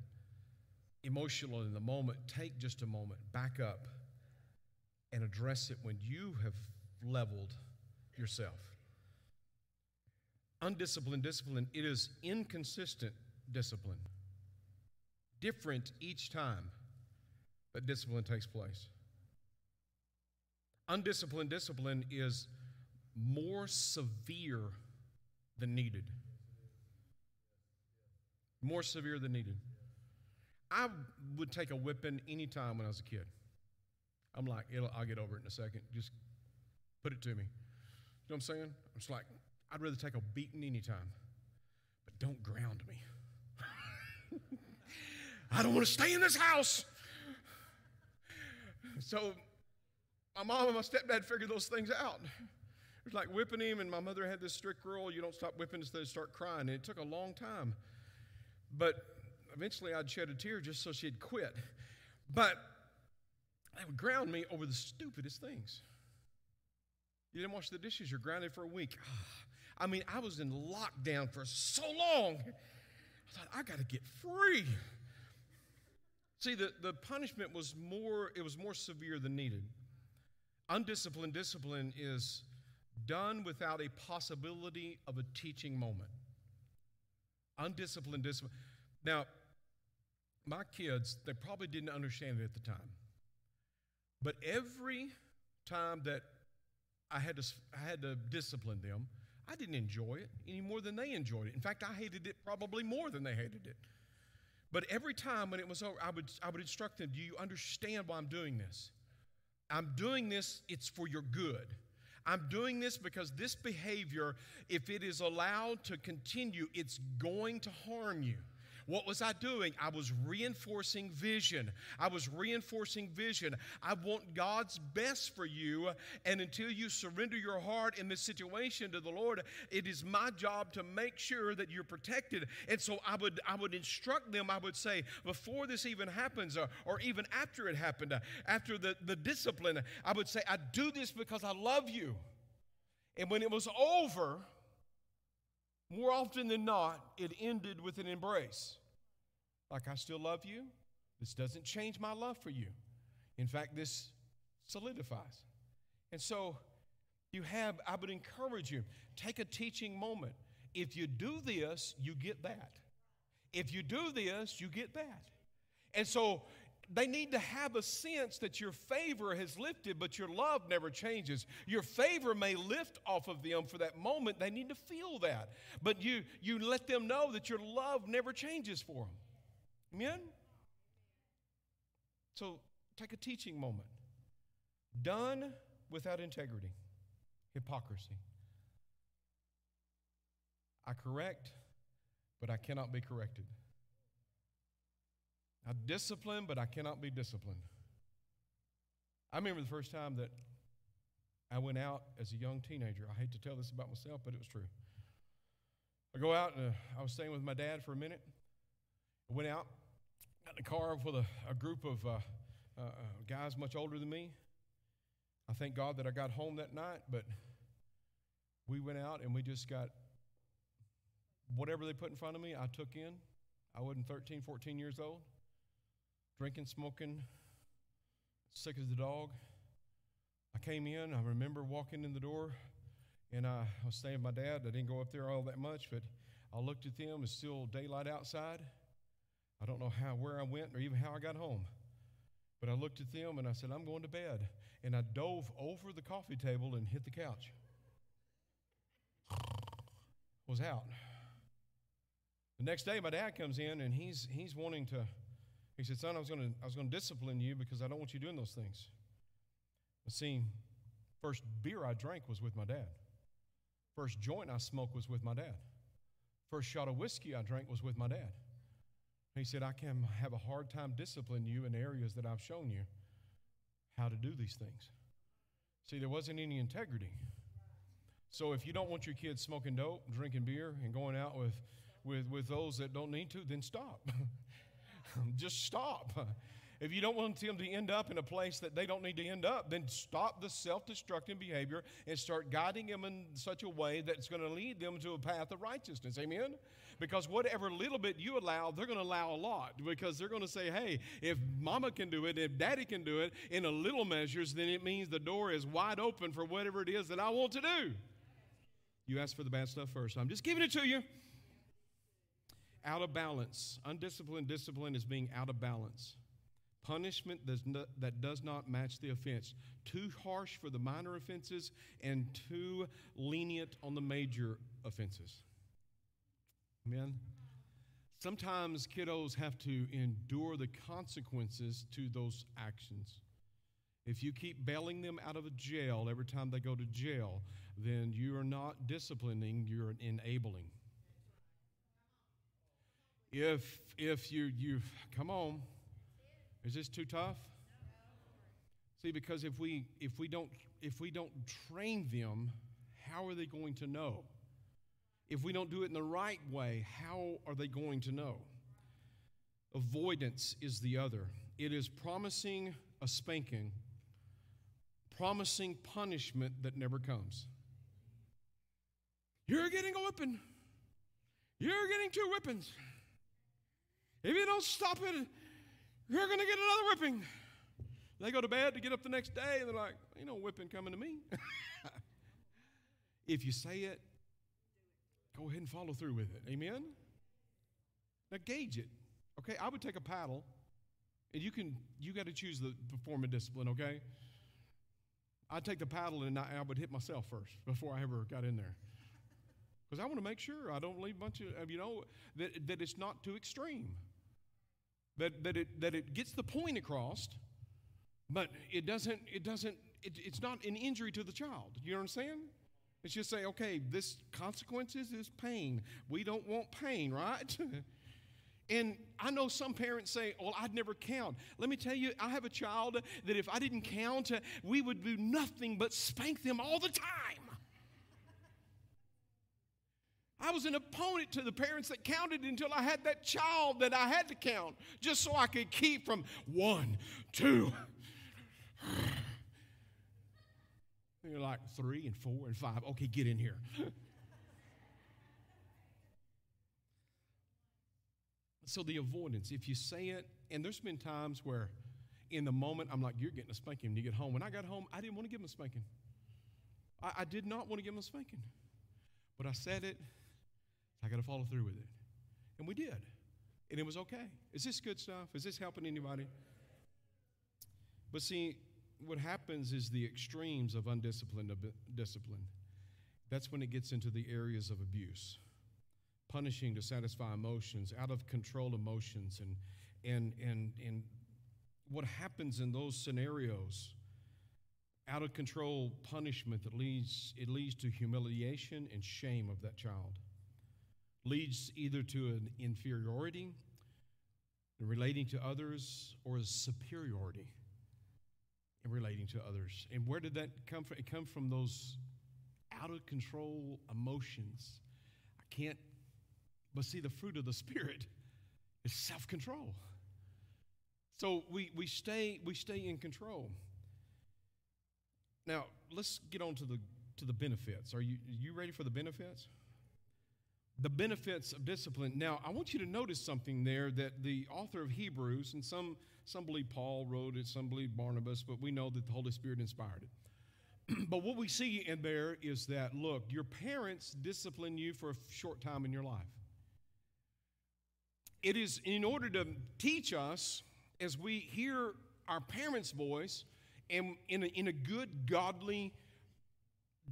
[SPEAKER 1] emotional in the moment, take just a moment, back up, and address it when you have leveled yourself? Undisciplined discipline, it is inconsistent discipline. Different each time that discipline takes place. Undisciplined discipline is more severe than needed. More severe than needed. I would take a whipping anytime when I was a kid. I'm like, I'll get over it in a second. Just put it to me. You know what I'm saying? I'm just like, I'd rather take a beating anytime, but don't ground me. I don't want to stay in this house. So my mom and my stepdad figured those things out. It was like whipping him, and my mother had this strict rule you don't stop whipping until they start crying. And it took a long time. But eventually I'd shed a tear just so she'd quit. But they would ground me over the stupidest things. You didn't wash the dishes, you're grounded for a week. Ah, I mean, I was in lockdown for so long. I thought, I got to get free. See, the, the punishment was more, it was more severe than needed. Undisciplined discipline is done without a possibility of a teaching moment. Undisciplined discipline. Now, my kids, they probably didn't understand it at the time. But every time that I had to, I had to discipline them, I didn't enjoy it any more than they enjoyed it. In fact, I hated it probably more than they hated it. But every time when it was over, I would, I would instruct them Do you understand why I'm doing this? I'm doing this, it's for your good. I'm doing this because this behavior, if it is allowed to continue, it's going to harm you. What was I doing? I was reinforcing vision. I was reinforcing vision. I want God's best for you. And until you surrender your heart in this situation to the Lord, it is my job to make sure that you're protected. And so I would, I would instruct them, I would say, before this even happens, or, or even after it happened, after the, the discipline, I would say, I do this because I love you. And when it was over, more often than not, it ended with an embrace. Like, I still love you. This doesn't change my love for you. In fact, this solidifies. And so, you have, I would encourage you, take a teaching moment. If you do this, you get that. If you do this, you get that. And so, they need to have a sense that your favor has lifted, but your love never changes. Your favor may lift off of them for that moment. They need to feel that. But you, you let them know that your love never changes for them. Amen? So take a teaching moment. Done without integrity, hypocrisy. I correct, but I cannot be corrected. I discipline, but I cannot be disciplined. I remember the first time that I went out as a young teenager. I hate to tell this about myself, but it was true. I go out and uh, I was staying with my dad for a minute. I went out, got in the car with a, a group of uh, uh, guys much older than me. I thank God that I got home that night, but we went out and we just got whatever they put in front of me, I took in. I wasn't 13, 14 years old drinking, smoking, sick as a dog. I came in, I remember walking in the door, and I was staying with my dad. I didn't go up there all that much, but I looked at them, it's still daylight outside. I don't know how where I went or even how I got home. But I looked at them and I said, I'm going to bed. And I dove over the coffee table and hit the couch. Was out. The next day my dad comes in and he's he's wanting to he said, Son, I was gonna I was gonna discipline you because I don't want you doing those things. But see, first beer I drank was with my dad. First joint I smoked was with my dad. First shot of whiskey I drank was with my dad. He said, I can have a hard time disciplining you in areas that I've shown you how to do these things. See, there wasn't any integrity. So if you don't want your kids smoking dope, drinking beer, and going out with, with, with those that don't need to, then stop. Just stop. If you don't want them to end up in a place that they don't need to end up, then stop the self destructing behavior and start guiding them in such a way that's going to lead them to a path of righteousness. Amen? Because whatever little bit you allow, they're going to allow a lot because they're going to say, hey, if mama can do it, if daddy can do it in a little measures, then it means the door is wide open for whatever it is that I want to do. You ask for the bad stuff first. I'm just giving it to you. Out of balance. Undisciplined discipline is being out of balance. Punishment that does not match the offense. Too harsh for the minor offenses and too lenient on the major offenses. Amen. Sometimes kiddos have to endure the consequences to those actions. If you keep bailing them out of a jail every time they go to jail, then you are not disciplining, you're enabling. If if you you come on, is this too tough? See, because if we if we don't if we don't train them, how are they going to know? If we don't do it in the right way, how are they going to know? Avoidance is the other. It is promising a spanking, promising punishment that never comes. You're getting a whipping. You're getting two whippings. If you don't stop it, you're going to get another whipping. They go to bed to get up the next day, and they're like, ain't no whipping coming to me. if you say it, go ahead and follow through with it. Amen? Now, gauge it. Okay, I would take a paddle, and you can, you got to choose the, the form of discipline, okay? I'd take the paddle and I, I would hit myself first before I ever got in there. Because I want to make sure I don't leave a bunch of, you know, that, that it's not too extreme that, that, it, that it gets the point across, but it doesn't, it doesn't, it, it's not an injury to the child. You understand? It's just say, okay, this consequences is pain. We don't want pain, right? and I know some parents say, well, I'd never count. Let me tell you, I have a child that if I didn't count, uh, we would do nothing but spank them all the time. I was an opponent to the parents that counted until I had that child that I had to count just so I could keep from one, two. You're like three and four and five. Okay, get in here. so the avoidance, if you say it, and there's been times where in the moment I'm like, you're getting a spanking when you get home. When I got home, I didn't want to give him a spanking. I, I did not want to give him a spanking. But I said it, I got to follow through with it. And we did. And it was okay. Is this good stuff? Is this helping anybody? But see, what happens is the extremes of undisciplined discipline. That's when it gets into the areas of abuse. Punishing to satisfy emotions, out of control emotions, and and and and what happens in those scenarios out of control punishment that leads it leads to humiliation and shame of that child leads either to an inferiority in relating to others or a superiority in relating to others. And where did that come from? It comes from those out of control emotions. I can't, but see, the fruit of the Spirit is self control. So we, we, stay, we stay in control. Now, let's get on to the, to the benefits. Are you, are you ready for the benefits? The benefits of discipline. Now, I want you to notice something there that the author of Hebrews, and some, some believe Paul wrote it, some believe Barnabas, but we know that the Holy Spirit inspired it. but what we see in there is that, look, your parents discipline you for a short time in your life. it is in order to teach us as we hear our parents' voice and in a, in a good, godly,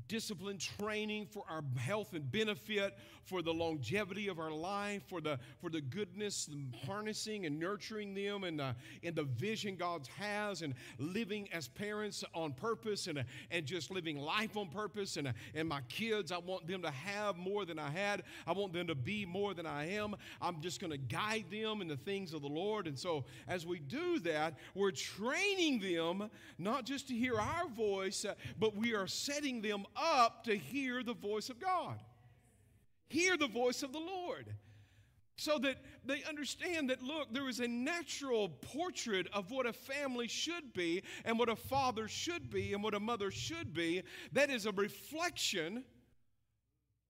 [SPEAKER 1] discipline training for our health and benefit for the longevity of our life for the for the goodness and harnessing and nurturing them and uh, and the vision god has and living as parents on purpose and uh, and just living life on purpose and uh, and my kids i want them to have more than i had. I want them to be more than i am. I'm just going to guide them in the things of the lord. And so as we do that we're training them not just to hear our voice uh, but we are setting them up to hear the voice of God, hear the voice of the Lord. So that they understand that, look, there is a natural portrait of what a family should be, and what a father should be, and what a mother should be. That is a reflection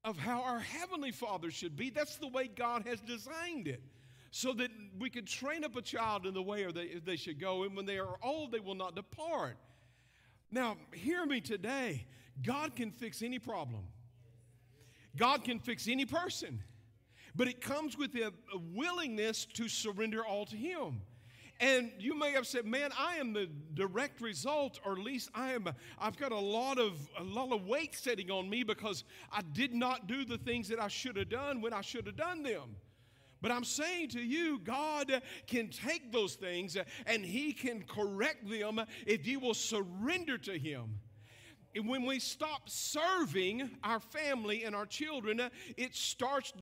[SPEAKER 1] of how our Heavenly Father should be. That's the way God has designed it. So that we could train up a child in the way they, they should go, and when they are old, they will not depart. Now, hear me today. God can fix any problem, God can fix any person, but it comes with a, willingness to surrender all to Him. And you may have said, "Man, I am the direct result, or at least I am. I've got a lot of a lot of weight sitting on me because I did not do the things that I should have done when I should have done them." But I'm saying to you, God can take those things and He can correct them if you will surrender to Him. And when we stop serving our family and our children, uh, it starts.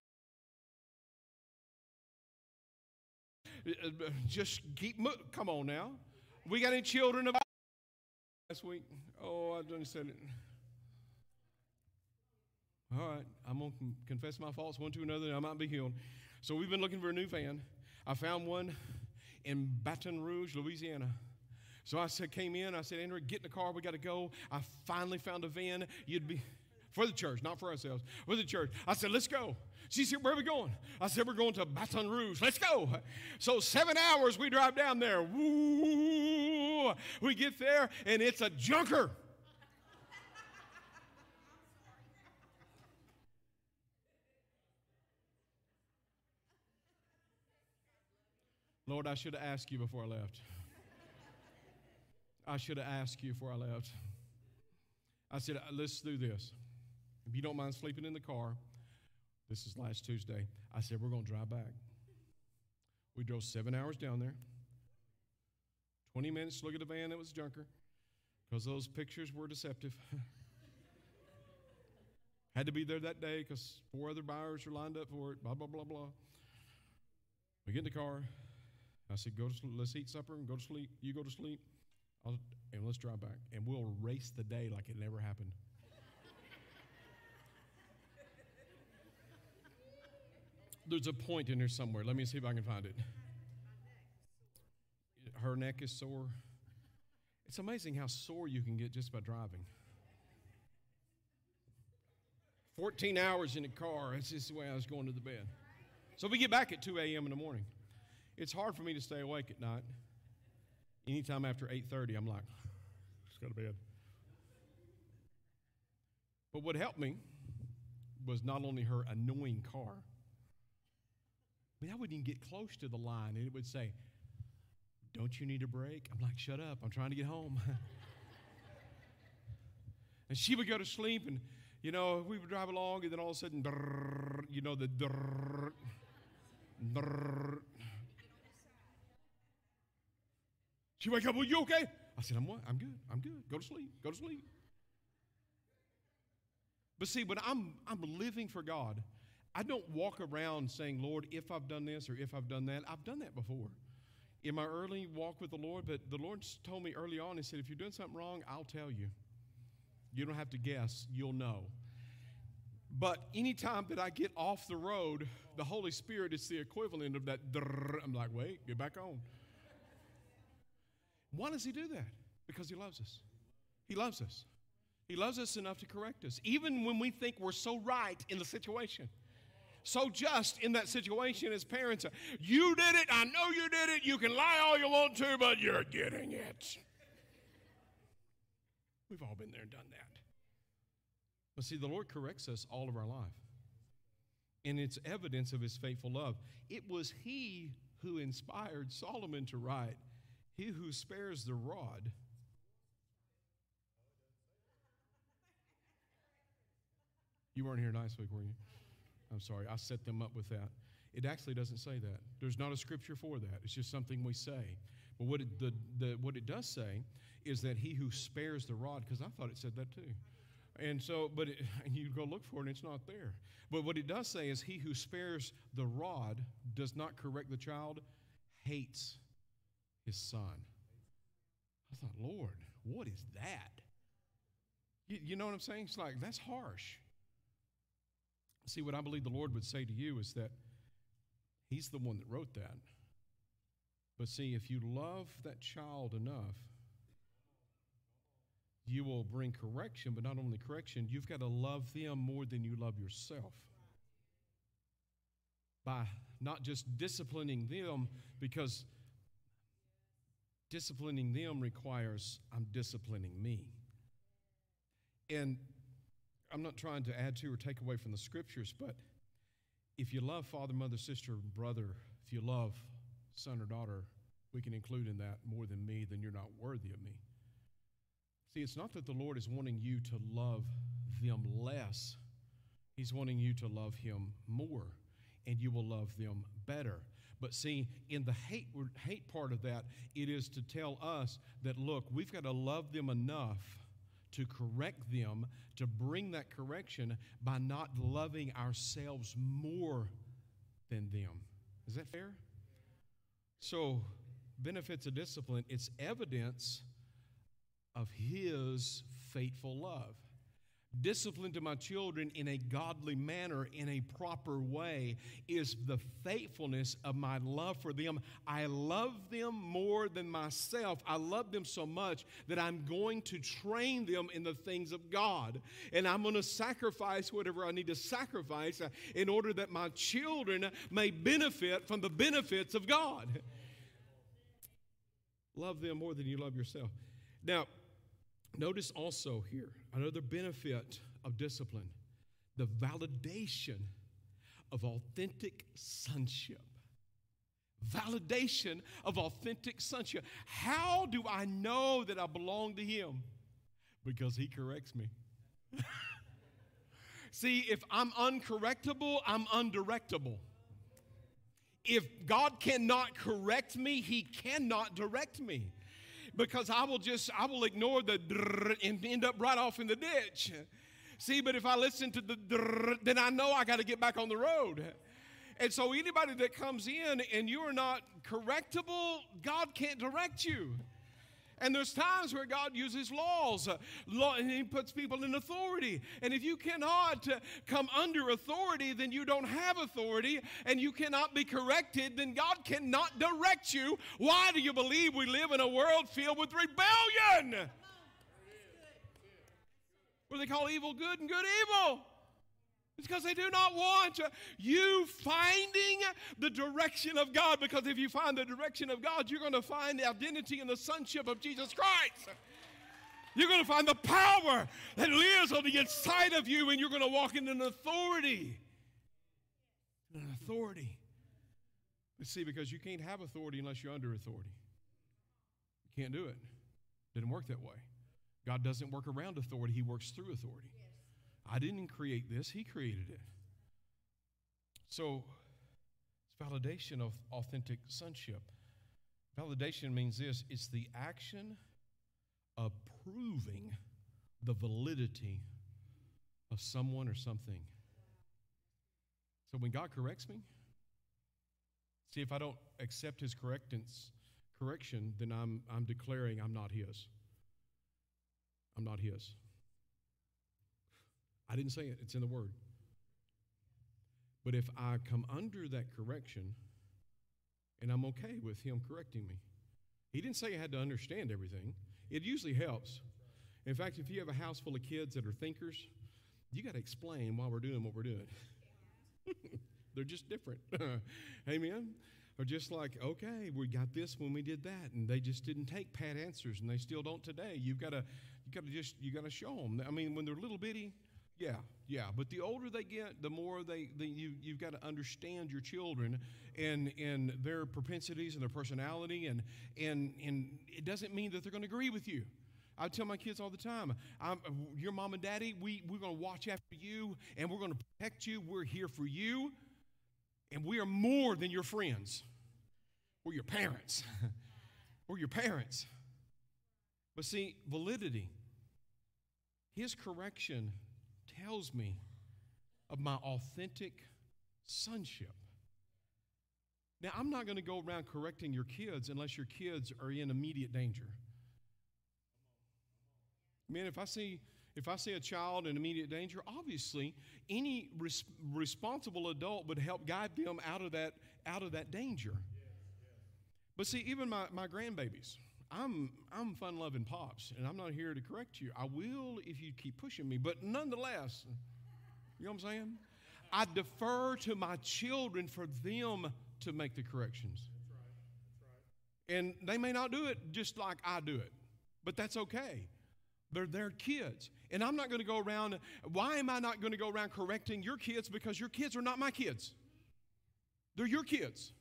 [SPEAKER 1] Uh, uh, just keep. Mo- Come on now. We got any children of last week? Oh, I done said it. All right, I'm gonna confess my faults one to another, I might be healed. So we've been looking for a new van. I found one in Baton Rouge, Louisiana. So I said, came in. I said, Andrew, get in the car. We got to go. I finally found a van. You'd be for the church, not for ourselves, for the church. I said, let's go. She said, where are we going? I said, we're going to Baton Rouge. Let's go. So seven hours we drive down there. Woo! We get there and it's a junker. Lord, I should have asked you before I left. I should have asked you before I left. I said, uh, let's do this. If you don't mind sleeping in the car, this is last Tuesday. I said, we're going to drive back. We drove seven hours down there, 20 minutes to look at a van that was junker because those pictures were deceptive. Had to be there that day because four other buyers were lined up for it, blah, blah, blah, blah. We get in the car. I said, go to let's eat supper and go to sleep. You go to sleep, I'll, and let's drive back. And we'll race the day like it never happened. There's a point in here somewhere. Let me see if I can find it. Her neck is sore. It's amazing how sore you can get just by driving. 14 hours in the car. That's just the way I was going to the bed. So we get back at 2 a.m. in the morning. It's hard for me to stay awake at night. Anytime after 8:30, I'm like, just go to bed. But what helped me was not only her annoying car. Mean, I wouldn't even get close to the line, and it would say, "Don't you need a break?" I'm like, "Shut up! I'm trying to get home." and she would go to sleep, and you know, we would drive along, and then all of a sudden, you know, the drrrr, drrrr. She wake up, well, you okay? I said, I'm what? I'm good. I'm good. Go to sleep. Go to sleep. But see, when I'm I'm living for God, I don't walk around saying, Lord, if I've done this or if I've done that. I've done that before. In my early walk with the Lord, but the Lord told me early on, He said, if you're doing something wrong, I'll tell you. You don't have to guess, you'll know. But anytime that I get off the road, the Holy Spirit is the equivalent of that. I'm like, wait, get back on. Why does he do that? Because he loves us. He loves us. He loves us enough to correct us, even when we think we're so right in the situation. So just in that situation as parents, you did it, I know you did it, you can lie all you want to, but you're getting it. We've all been there and done that. But see, the Lord corrects us all of our life. and it's evidence of his faithful love. It was he who inspired Solomon to write, He who spares the rod. You weren't here last week, were you? I'm sorry, I set them up with that. It actually doesn't say that. There's not a scripture for that. It's just something we say. But what it, the, the, what it does say is that he who spares the rod, because I thought it said that too. And so, but it, you go look for it and it's not there. But what it does say is he who spares the rod does not correct the child, hates his son. I thought, Lord, what is that? You, you know what I'm saying? It's like, that's harsh. See, what I believe the Lord would say to you is that He's the one that wrote that. But see, if you love that child enough, you will bring correction, but not only correction, you've got to love them more than you love yourself. By not just disciplining them, because disciplining them requires I'm disciplining me. And I'm not trying to add to or take away from the scriptures, but if you love father, mother, sister, brother, if you love son or daughter, we can include in that more than me, then you're not worthy of me. See, it's not that the Lord is wanting you to love them less, He's wanting you to love Him more, and you will love them better. But see, in the hate, hate part of that, it is to tell us that, look, we've got to love them enough to correct them, to bring that correction by not loving ourselves more than them. Is that fair? So, benefits of discipline, it's evidence of His faithful love. Discipline to my children in a godly manner, in a proper way, is the faithfulness of my love for them. I love them more than myself. I love them so much that I'm going to train them in the things of God. And I'm going to sacrifice whatever I need to sacrifice uh, in order that my children may benefit from the benefits of God. Love them more than you love yourself. Now, Notice also here another benefit of discipline the validation of authentic sonship. Validation of authentic sonship. How do I know that I belong to Him? Because He corrects me. See, if I'm uncorrectable, I'm undirectable. If God cannot correct me, He cannot direct me because I will just, I will ignore the and end up right off in the ditch. See, but if I listen to the then I know I got to get back on the road. And so anybody that comes in and you are not correctable, God can't direct you. And there's times where God uses laws, law, and He puts people in authority. And if you cannot uh, come under authority, then you don't have authority, and you cannot be corrected, then God cannot direct you. Why do you believe we live in a world filled with rebellion? Where they call evil good and good evil. It's because they do not want you finding the direction of God. Because if you find the direction of God, you're going to find the identity and the sonship of Jesus Christ. You're going to find the power that lives on the inside of you, and you're going to walk in an authority. An authority. But see, because you can't have authority unless you're under authority. You can't do it. Didn't work that way. God doesn't work around authority, He works through authority. I didn't create this, He created it. So, it's validation of authentic sonship. Validation means this it's the action of proving the validity of someone or something. So, when God corrects me, see, if I don't accept His correctance, correction, then I'm, I'm declaring I'm not His. I'm not His. I didn't say it, it's in the Word. But if I come under that correction and I'm okay with Him correcting me, He didn't say I had to understand everything. It usually helps. In fact, if you have a house full of kids that are thinkers, you got to explain why we're doing what we're doing. They're just different. Amen. Or just like, okay, we got this when we did that, and they just didn't take pat answers, and they still don't today. You've got to, you got to just, you got to show them. I mean, when they're little bitty, Yeah, yeah. But the older they get, the more they, they you, you've got to understand your children and, and their propensities and their personality. And, and, and it doesn't mean that they're going to agree with you. I tell my kids all the time, I'm, your mom and daddy, we, we're going to watch after you and we're going to protect you. We're here for you. And we are more than your friends. We're your parents. we're your parents. But see, validity, his correction tells me of my authentic sonship. Now, I'm not going to go around correcting your kids unless your kids are in immediate danger. Man, if I see if I see a child in immediate danger, obviously any res- responsible adult would help guide them out of that out of that danger. But see, even my, my grandbabies, I'm I'm fun loving pops, and I'm not here to correct you. I will if you keep pushing me, but nonetheless, you know what I'm saying? I defer to my children for them to make the corrections. And they may not do it just like I do it, but that's okay. They're their kids. And I'm not going to go around, why am I not going to go around correcting your kids? Because your kids are not my kids. They're your kids.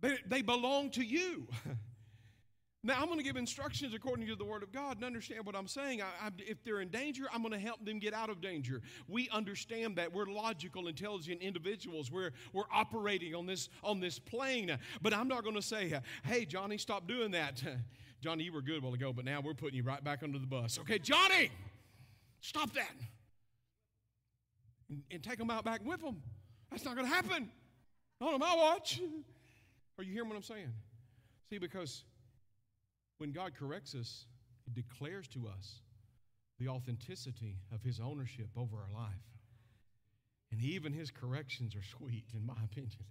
[SPEAKER 1] They, they belong to you. now, I'm going to give instructions according to the Word of God and understand what I'm saying. I, I, if they're in danger, I'm going to help them get out of danger. We understand that. We're logical, intelligent individuals. We're, we're operating on this, on this plane. But I'm not going to say, hey, Johnny, stop doing that. Johnny, you were good a while ago, but now we're putting you right back under the bus. Okay, Johnny, stop that. And, and take them out back whip them. That's not going to happen. Not on my watch. Are you hearing what I'm saying? See, because when God corrects us, He declares to us the authenticity of His ownership over our life. And even His corrections are sweet, in my opinion.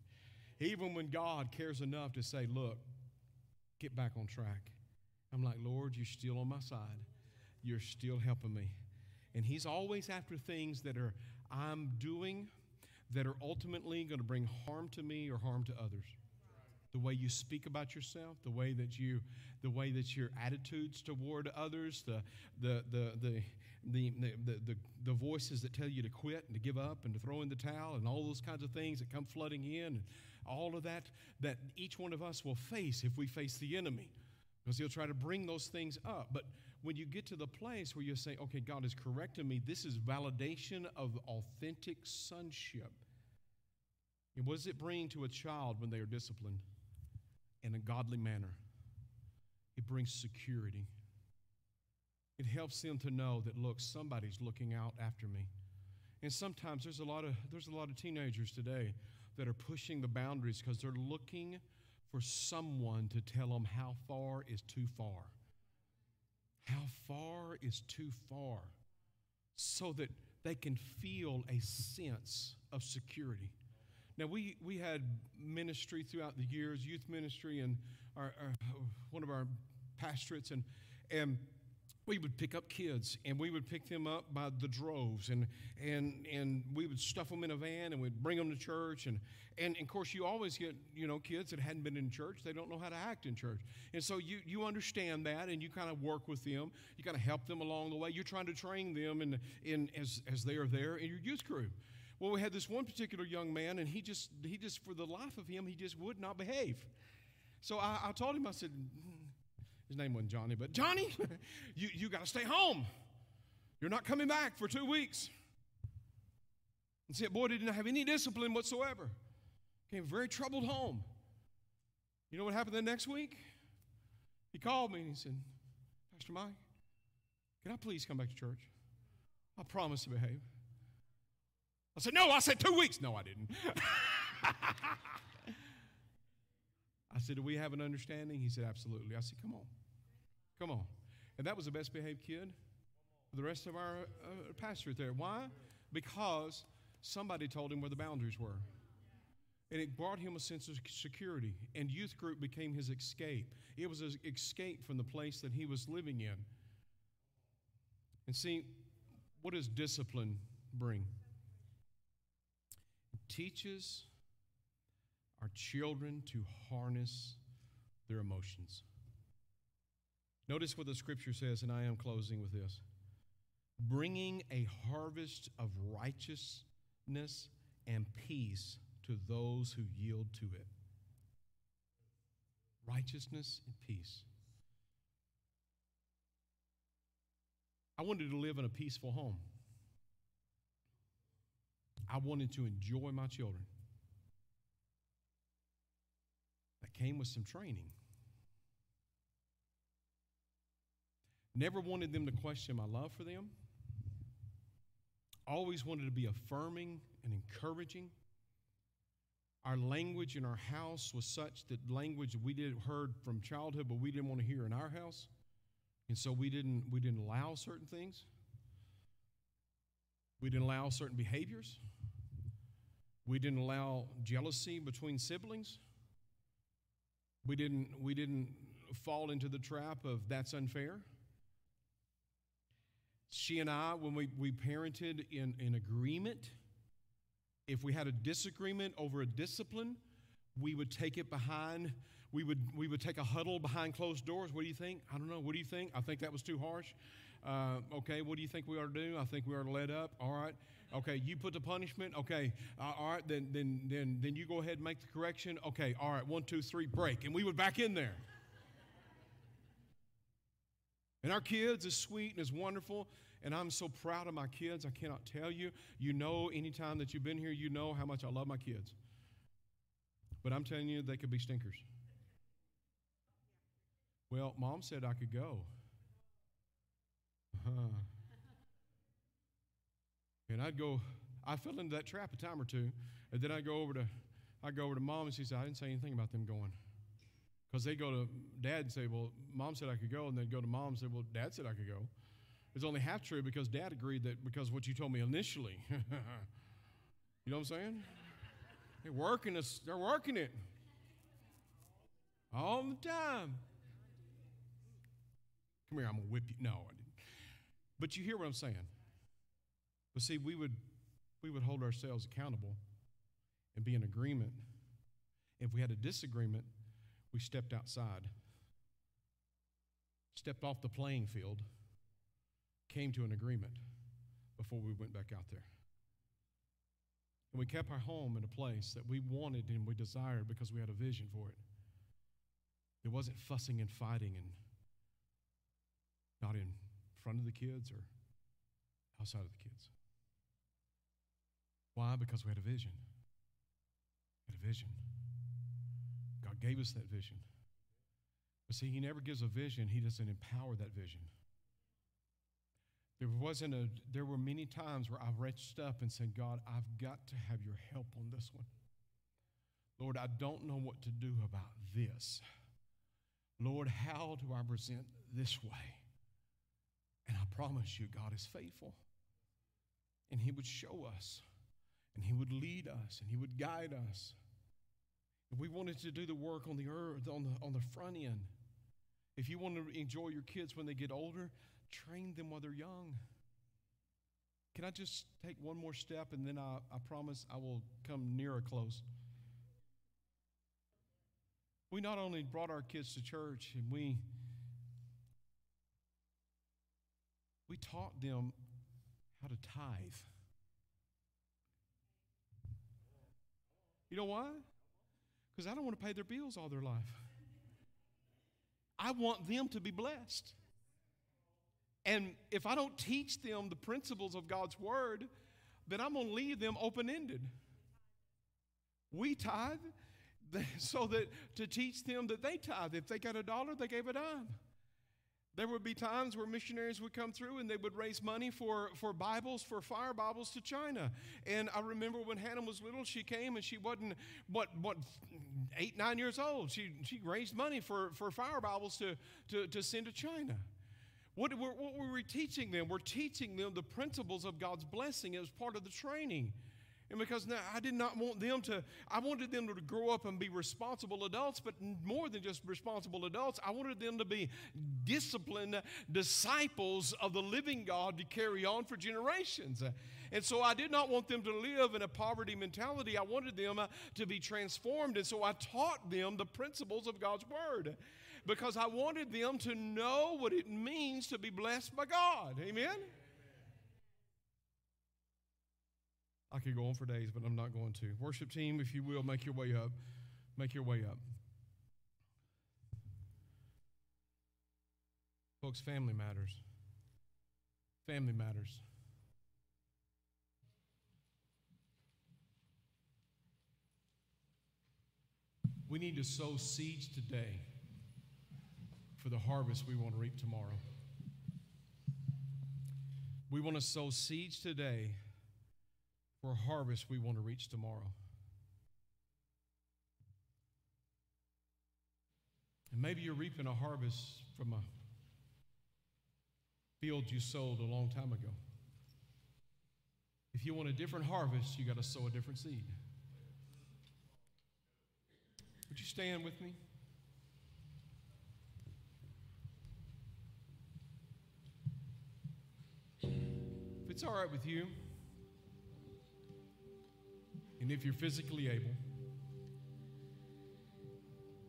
[SPEAKER 1] Even when God cares enough to say, Look, get back on track. I'm like, Lord, you're still on my side. You're still helping me. And He's always after things that are I'm doing that are ultimately going to bring harm to me or harm to others. The way you speak about yourself, the way that you, the way that your attitudes toward others, the the the the the, the, the, the voices that tell you to quit and to give up and to throw in the towel and all those kinds of things that come flooding in and all of that that each one of us will face if we face the enemy because he'll try to bring those things up. But when you get to the place where you say, okay, God is correcting me, this is validation of authentic sonship. And what does it bring to a child when they are disciplined in a godly manner? It brings security. It helps them to know that, look, somebody's looking out after me. And sometimes there's a lot of, there's a lot of teenagers today that are pushing the boundaries because they're looking for someone to tell them how far is too far. How far is too far so that they can feel a sense of security. Now, we, we had ministry throughout the years, youth ministry, and our, our, one of our pastorates, and, and we would pick up kids and we would pick them up by the droves and, and, and we would stuff them in a van and we'd bring them to church and, and, of course you always get you know kids that hadn't been in church they don't know how to act in church. And so you, you understand that and you kind of work with them you kind of help them along the way you're trying to train them in, in as, as they are there in your youth group well we had this one particular young man and he just he just for the life of him he just would not behave so I, I told him i said mm, his name wasn't Johnny, but Johnny, you, you got to stay home. You're not coming back for two weeks. And said, boy, didn't have any discipline whatsoever. Came very troubled home. You know what happened the next week? He called me and he said, Pastor Mike, can I please come back to church? I promise to behave. I said, No, I said two weeks. No, I didn't. I said, Do we have an understanding? He said, Absolutely. I said, Come on. Come on. And that was the best behaved kid the rest of our uh, pastorate there. Why? Because somebody told him where the boundaries were. And it brought him a sense of security. And youth group became his escape. It was an escape from the place that he was living in. And see, what does discipline bring? Teaches our children to harness their emotions. Notice what the scripture says, and I am closing with this. bringing a harvest of righteousness and peace to those who yield to it. Righteousness and peace. I wanted to live in a peaceful home. I wanted to enjoy my children. That came with some training. Never wanted them to question my love for them. Always wanted to be affirming and encouraging. Our language in our house was such that language we did heard from childhood, but we didn't want to hear in our house. And so we didn't, we didn't allow certain things. We didn't allow certain behaviors. We didn't allow jealousy between siblings. We didn't, we didn't fall into the trap of that's unfair. She and I, when we, we parented in, in agreement, if we had a disagreement over a discipline, we would take it behind, we would, we would take a huddle behind closed doors. What do you think? I don't know. What do you think? I think that was too harsh. Uh, okay, what do you think we ought to do? I think we ought to let up. All right. Okay, you put the punishment. Okay, uh, all right. Then, then, then, then you go ahead and make the correction. Okay, all right. One, two, three, break, and we would back in there. And our kids is sweet and is wonderful. And I'm so proud of my kids. I cannot tell you. You know, anytime that you've been here, you know how much I love my kids. But I'm telling you, they could be stinkers. Well, mom said I could go. Uh-huh. And I'd go, I fell into that trap a time or two. And then I'd go over to I'd go over to mom and she said, I didn't say anything about them going. Because they go to dad and say, Well, mom said I could go, and then go to mom and say, Well, dad said I could go. It's only half true because dad agreed that because what you told me initially. you know what I'm saying? They're working this, they're working it. All the time. Come here, I'm gonna whip you. No. But you hear what I'm saying. But see, we would we would hold ourselves accountable and be in agreement. If we had a disagreement, we stepped outside, stepped off the playing field, came to an agreement before we went back out there. And we kept our home in a place that we wanted and we desired because we had a vision for it. It wasn't fussing and fighting and not in front of the kids or outside of the kids. Why? Because we had a vision. We had a vision. God gave us that vision. But see, He never gives a vision, He doesn't empower that vision. There wasn't a there were many times where I reached up and said, God, I've got to have your help on this one. Lord, I don't know what to do about this. Lord, how do I present this way? And I promise you, God is faithful. And He would show us, and He would lead us, and He would guide us. If we wanted to do the work on the earth, on the, on the front end, if you want to enjoy your kids when they get older, train them while they're young. Can I just take one more step and then I, I promise I will come near close? We not only brought our kids to church and we we taught them how to tithe. You know why? Because I don't want to pay their bills all their life. I want them to be blessed. And if I don't teach them the principles of God's word, then I'm going to leave them open ended. We tithe so that to teach them that they tithe. If they got a dollar, they gave a dime. There would be times where missionaries would come through and they would raise money for, for Bibles, for fire Bibles to China. And I remember when Hannah was little, she came and she wasn't, what, what, eight, nine years old. She, she raised money for, for fire Bibles to, to, to send to China. What, what were we teaching them? We're teaching them the principles of God's blessing as part of the training. And because now I did not want them to, I wanted them to grow up and be responsible adults, but more than just responsible adults, I wanted them to be disciplined disciples of the living God to carry on for generations. And so I did not want them to live in a poverty mentality. I wanted them uh, to be transformed. And so I taught them the principles of God's Word because I wanted them to know what it means to be blessed by God. Amen? I could go on for days, but I'm not going to. Worship team, if you will, make your way up. Make your way up. Folks, family matters. Family matters. We need to sow seeds today for the harvest we want to reap tomorrow. We want to sow seeds today for a harvest we want to reach tomorrow. And maybe you're reaping a harvest from a field you sowed a long time ago. If you want a different harvest, you got to sow a different seed. Would you stand with me? If it's all right with you, and if you're physically able,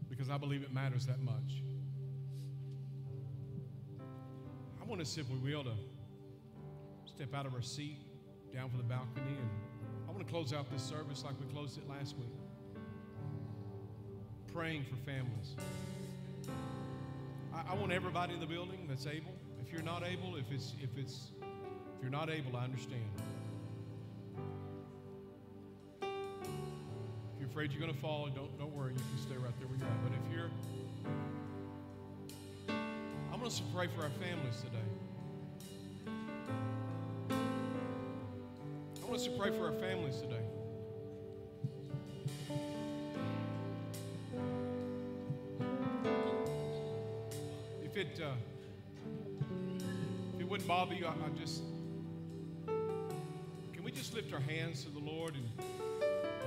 [SPEAKER 1] because I believe it matters that much. I want to simply be able to step out of our seat down for the balcony and I want to close out this service like we closed it last week. Praying for families. I, I want everybody in the building that's able. If you're not able, if it's if it's if you're not able, I understand. Afraid you're going to fall, don't don't worry. You can stay right there where you're at. But if you're I'm going to pray for our families today. I want us to pray for our families today. If it uh, if it wouldn't bother you, I, I just can we just lift our hands to the Lord and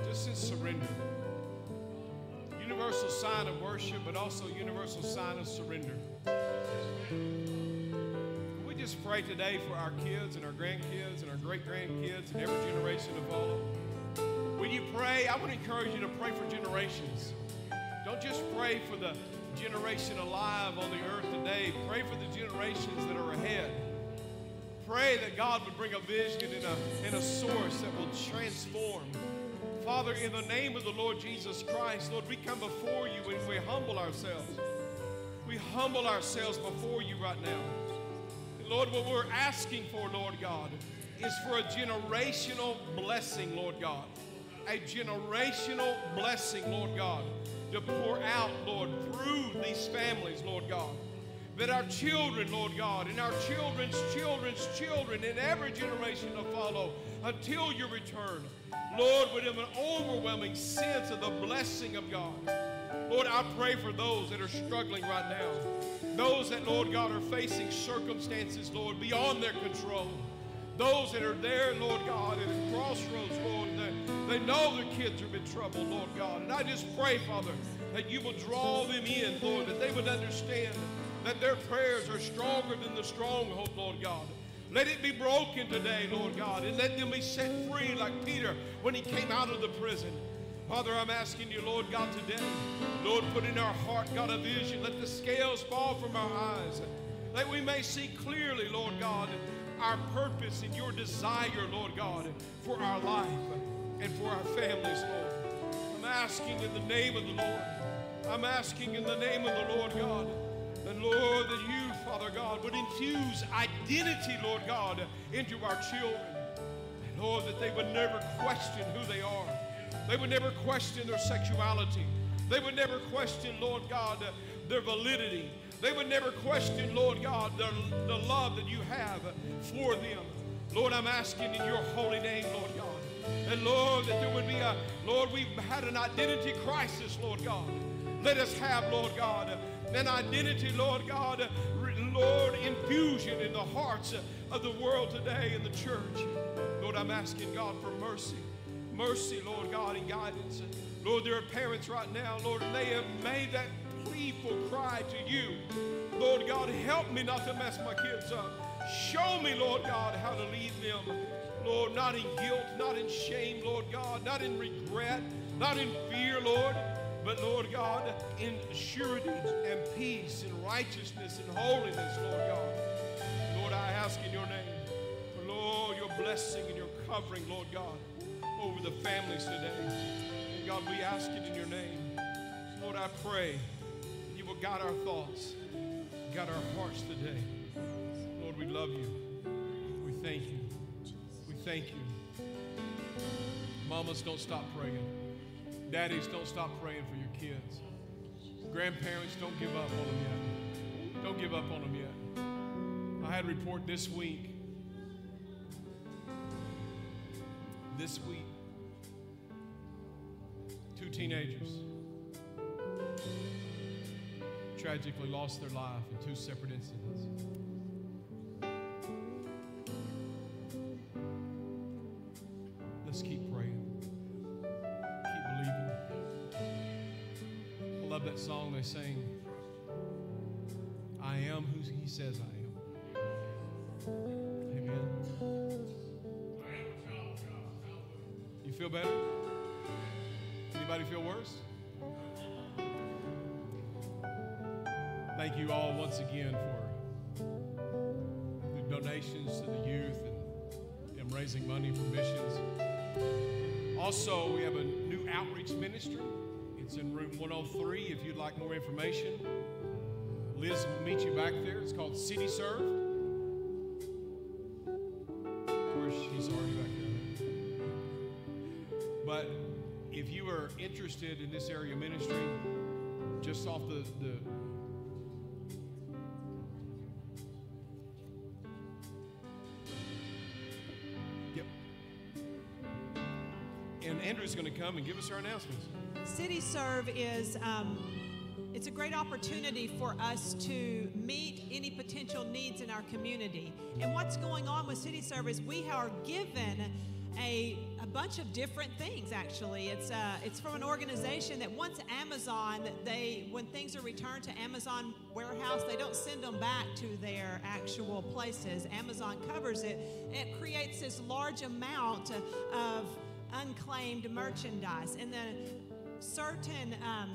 [SPEAKER 1] just in surrender. Universal sign of worship, but also universal sign of surrender. We just pray today for our kids and our grandkids and our great grandkids and every generation to follow? When you pray, I to encourage you to pray for generations. Don't just pray for the generation alive on the earth today, pray for the generations that are ahead. Pray that God would bring a vision and a, and a source that will transform. Father, in the name of the Lord Jesus Christ, Lord, we come before you and we humble ourselves. We humble ourselves before you right now. Lord, what we're asking for, Lord God, is for a generational blessing, Lord God. A generational blessing, Lord God, to pour out, Lord, through these families, Lord God. That our children, Lord God, and our children's children's children, and every generation to follow until your return, Lord, with an overwhelming sense of the blessing of God. Lord, I pray for those that are struggling right now. Those that, Lord God, are facing circumstances, Lord, beyond their control. Those that are there, Lord God, at a crossroads, Lord, they know their kids are in trouble, Lord God. And I just pray, Father, that you will draw them in, Lord, that they would understand that their prayers are stronger than the stronghold, Lord God. Let it be broken today, Lord God, and let them be set free like Peter when he came out of the prison. Father, I'm asking you, Lord God, today, Lord, put in our heart, God, a vision. Let the scales fall from our eyes, that we may see clearly, Lord God, our purpose and your desire, Lord God, for our life and for our families, Lord. I'm asking in the name of the Lord. I'm asking in the name of the Lord God. And Lord, that you, Father God, would infuse identity, Lord God, into our children. And Lord, that they would never question who they are. They would never question their sexuality. They would never question, Lord God, their validity. They would never question, Lord God, the, the love that you have for them. Lord, I'm asking in your holy name, Lord God. And Lord, that there would be a, Lord, we've had an identity crisis, Lord God. Let us have, Lord God, an identity, Lord God, Lord, infusion in the hearts of the world today in the church. Lord, I'm asking God for mercy. Mercy, Lord God, and guidance. Lord, there are parents right now, Lord, and they have made that pleadful cry to you. Lord God, help me not to mess my kids up. Show me, Lord God, how to lead them. Lord, not in guilt, not in shame, Lord God, not in regret, not in fear, Lord, but Lord God, in surety and peace and righteousness and holiness, Lord God. Lord, I ask in your name for, Lord, your blessing and your covering, Lord God. over the families today. And God, we ask it in your name. Lord, I pray you will guide our thoughts, guide our hearts today. Lord, we love you. We thank you. We thank you. Mamas, don't stop praying. Daddies, don't stop praying for your kids. Grandparents, don't give up on them yet. Don't give up on them yet. I had a report this week. This week, two teenagers tragically lost their life in two separate incidents. Let's keep love that song they sing. I am who he says I am. Amen. You feel better? Anybody feel worse? Thank you all once again for the donations to the youth and, and raising money for missions. Also, we have a new outreach ministry. In room 103 if you'd like more information. Liz will meet you back there. It's called CityServe. Of course, she's already back there. But if you are interested in this area of ministry, just off the, the Yep. And Andrew's going to come and give us our announcements.
[SPEAKER 3] CityServe is um, it's a great opportunity for us to meet any potential needs in our community. And what's going on with CityServe is we are given a, a bunch of different things. Actually, it's uh, it's from an organization that once Amazon they when things are returned to Amazon warehouse they don't send them back to their actual places. Amazon covers it. It creates this large amount of unclaimed merchandise, and then certain um,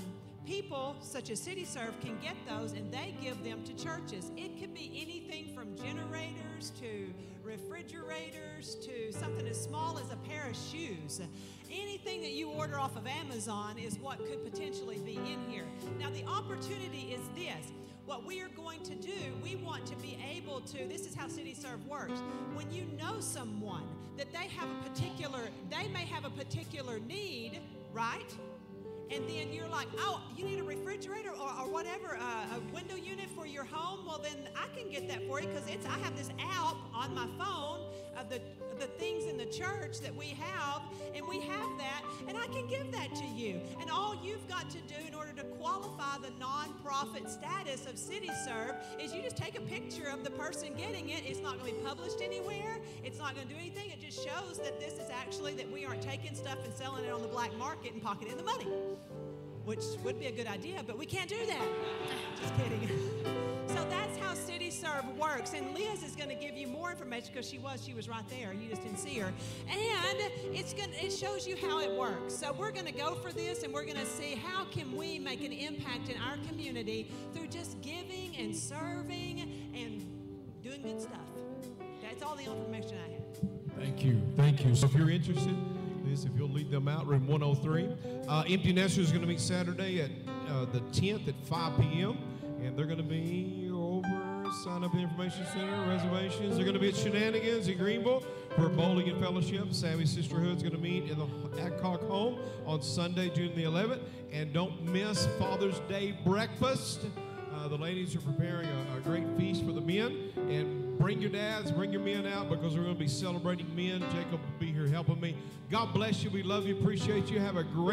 [SPEAKER 3] people, such as CityServe, can get those and they give them to churches. It could be anything from generators to refrigerators to something as small as a pair of shoes. Anything that you order off of Amazon is what could potentially be in here. Now, the opportunity is this. What we are going to do, we want to be able to, this is how CityServe works. When you know someone that they have a particular, they may have a particular need, right? And then you're like, oh, you need a refrigerator or, or whatever, uh, a window unit for your home. Well, then I can get that for you because it's I have this app on my phone of the the things in the church that we have, and we have that, and I can give that to you. And all you've got to do in order to qualify the nonprofit status of CityServe is you just take a picture of the person getting it. It's not going to be published anywhere. It's not going to do anything. It just shows that this is actually that we aren't taking stuff and selling it on the black market and pocketing the money which would be a good idea, but we can't do that. Just kidding. So that's how CityServe works. And Liz is going to give you more information because she was, she was right there. You just didn't see her. And it's gonna it shows you how it works. So we're going to go for this and we're going to see how can we make an impact in our community through just giving and serving and doing good stuff. That's all the information I have.
[SPEAKER 4] Thank you. Thank you. So if you're interested, Liz, if you'll lead them out, room 103. Uh, Empty Nester is going to meet Saturday at uh, the 10th at 5 p.m. And they're going to be over Sign Up at the Information Center, reservations. They're going to be at Shenanigans in Greenville for bowling and fellowship. Sammy Sisterhood is going to meet in the Adcock home on Sunday, June the 11th. And don't miss Father's Day breakfast. Uh, the ladies are preparing a, a great feast for the men. And bring your dads, bring your men out because we're going to be celebrating men. Jacob will be here helping me. God bless you. We love you. Appreciate you. Have a great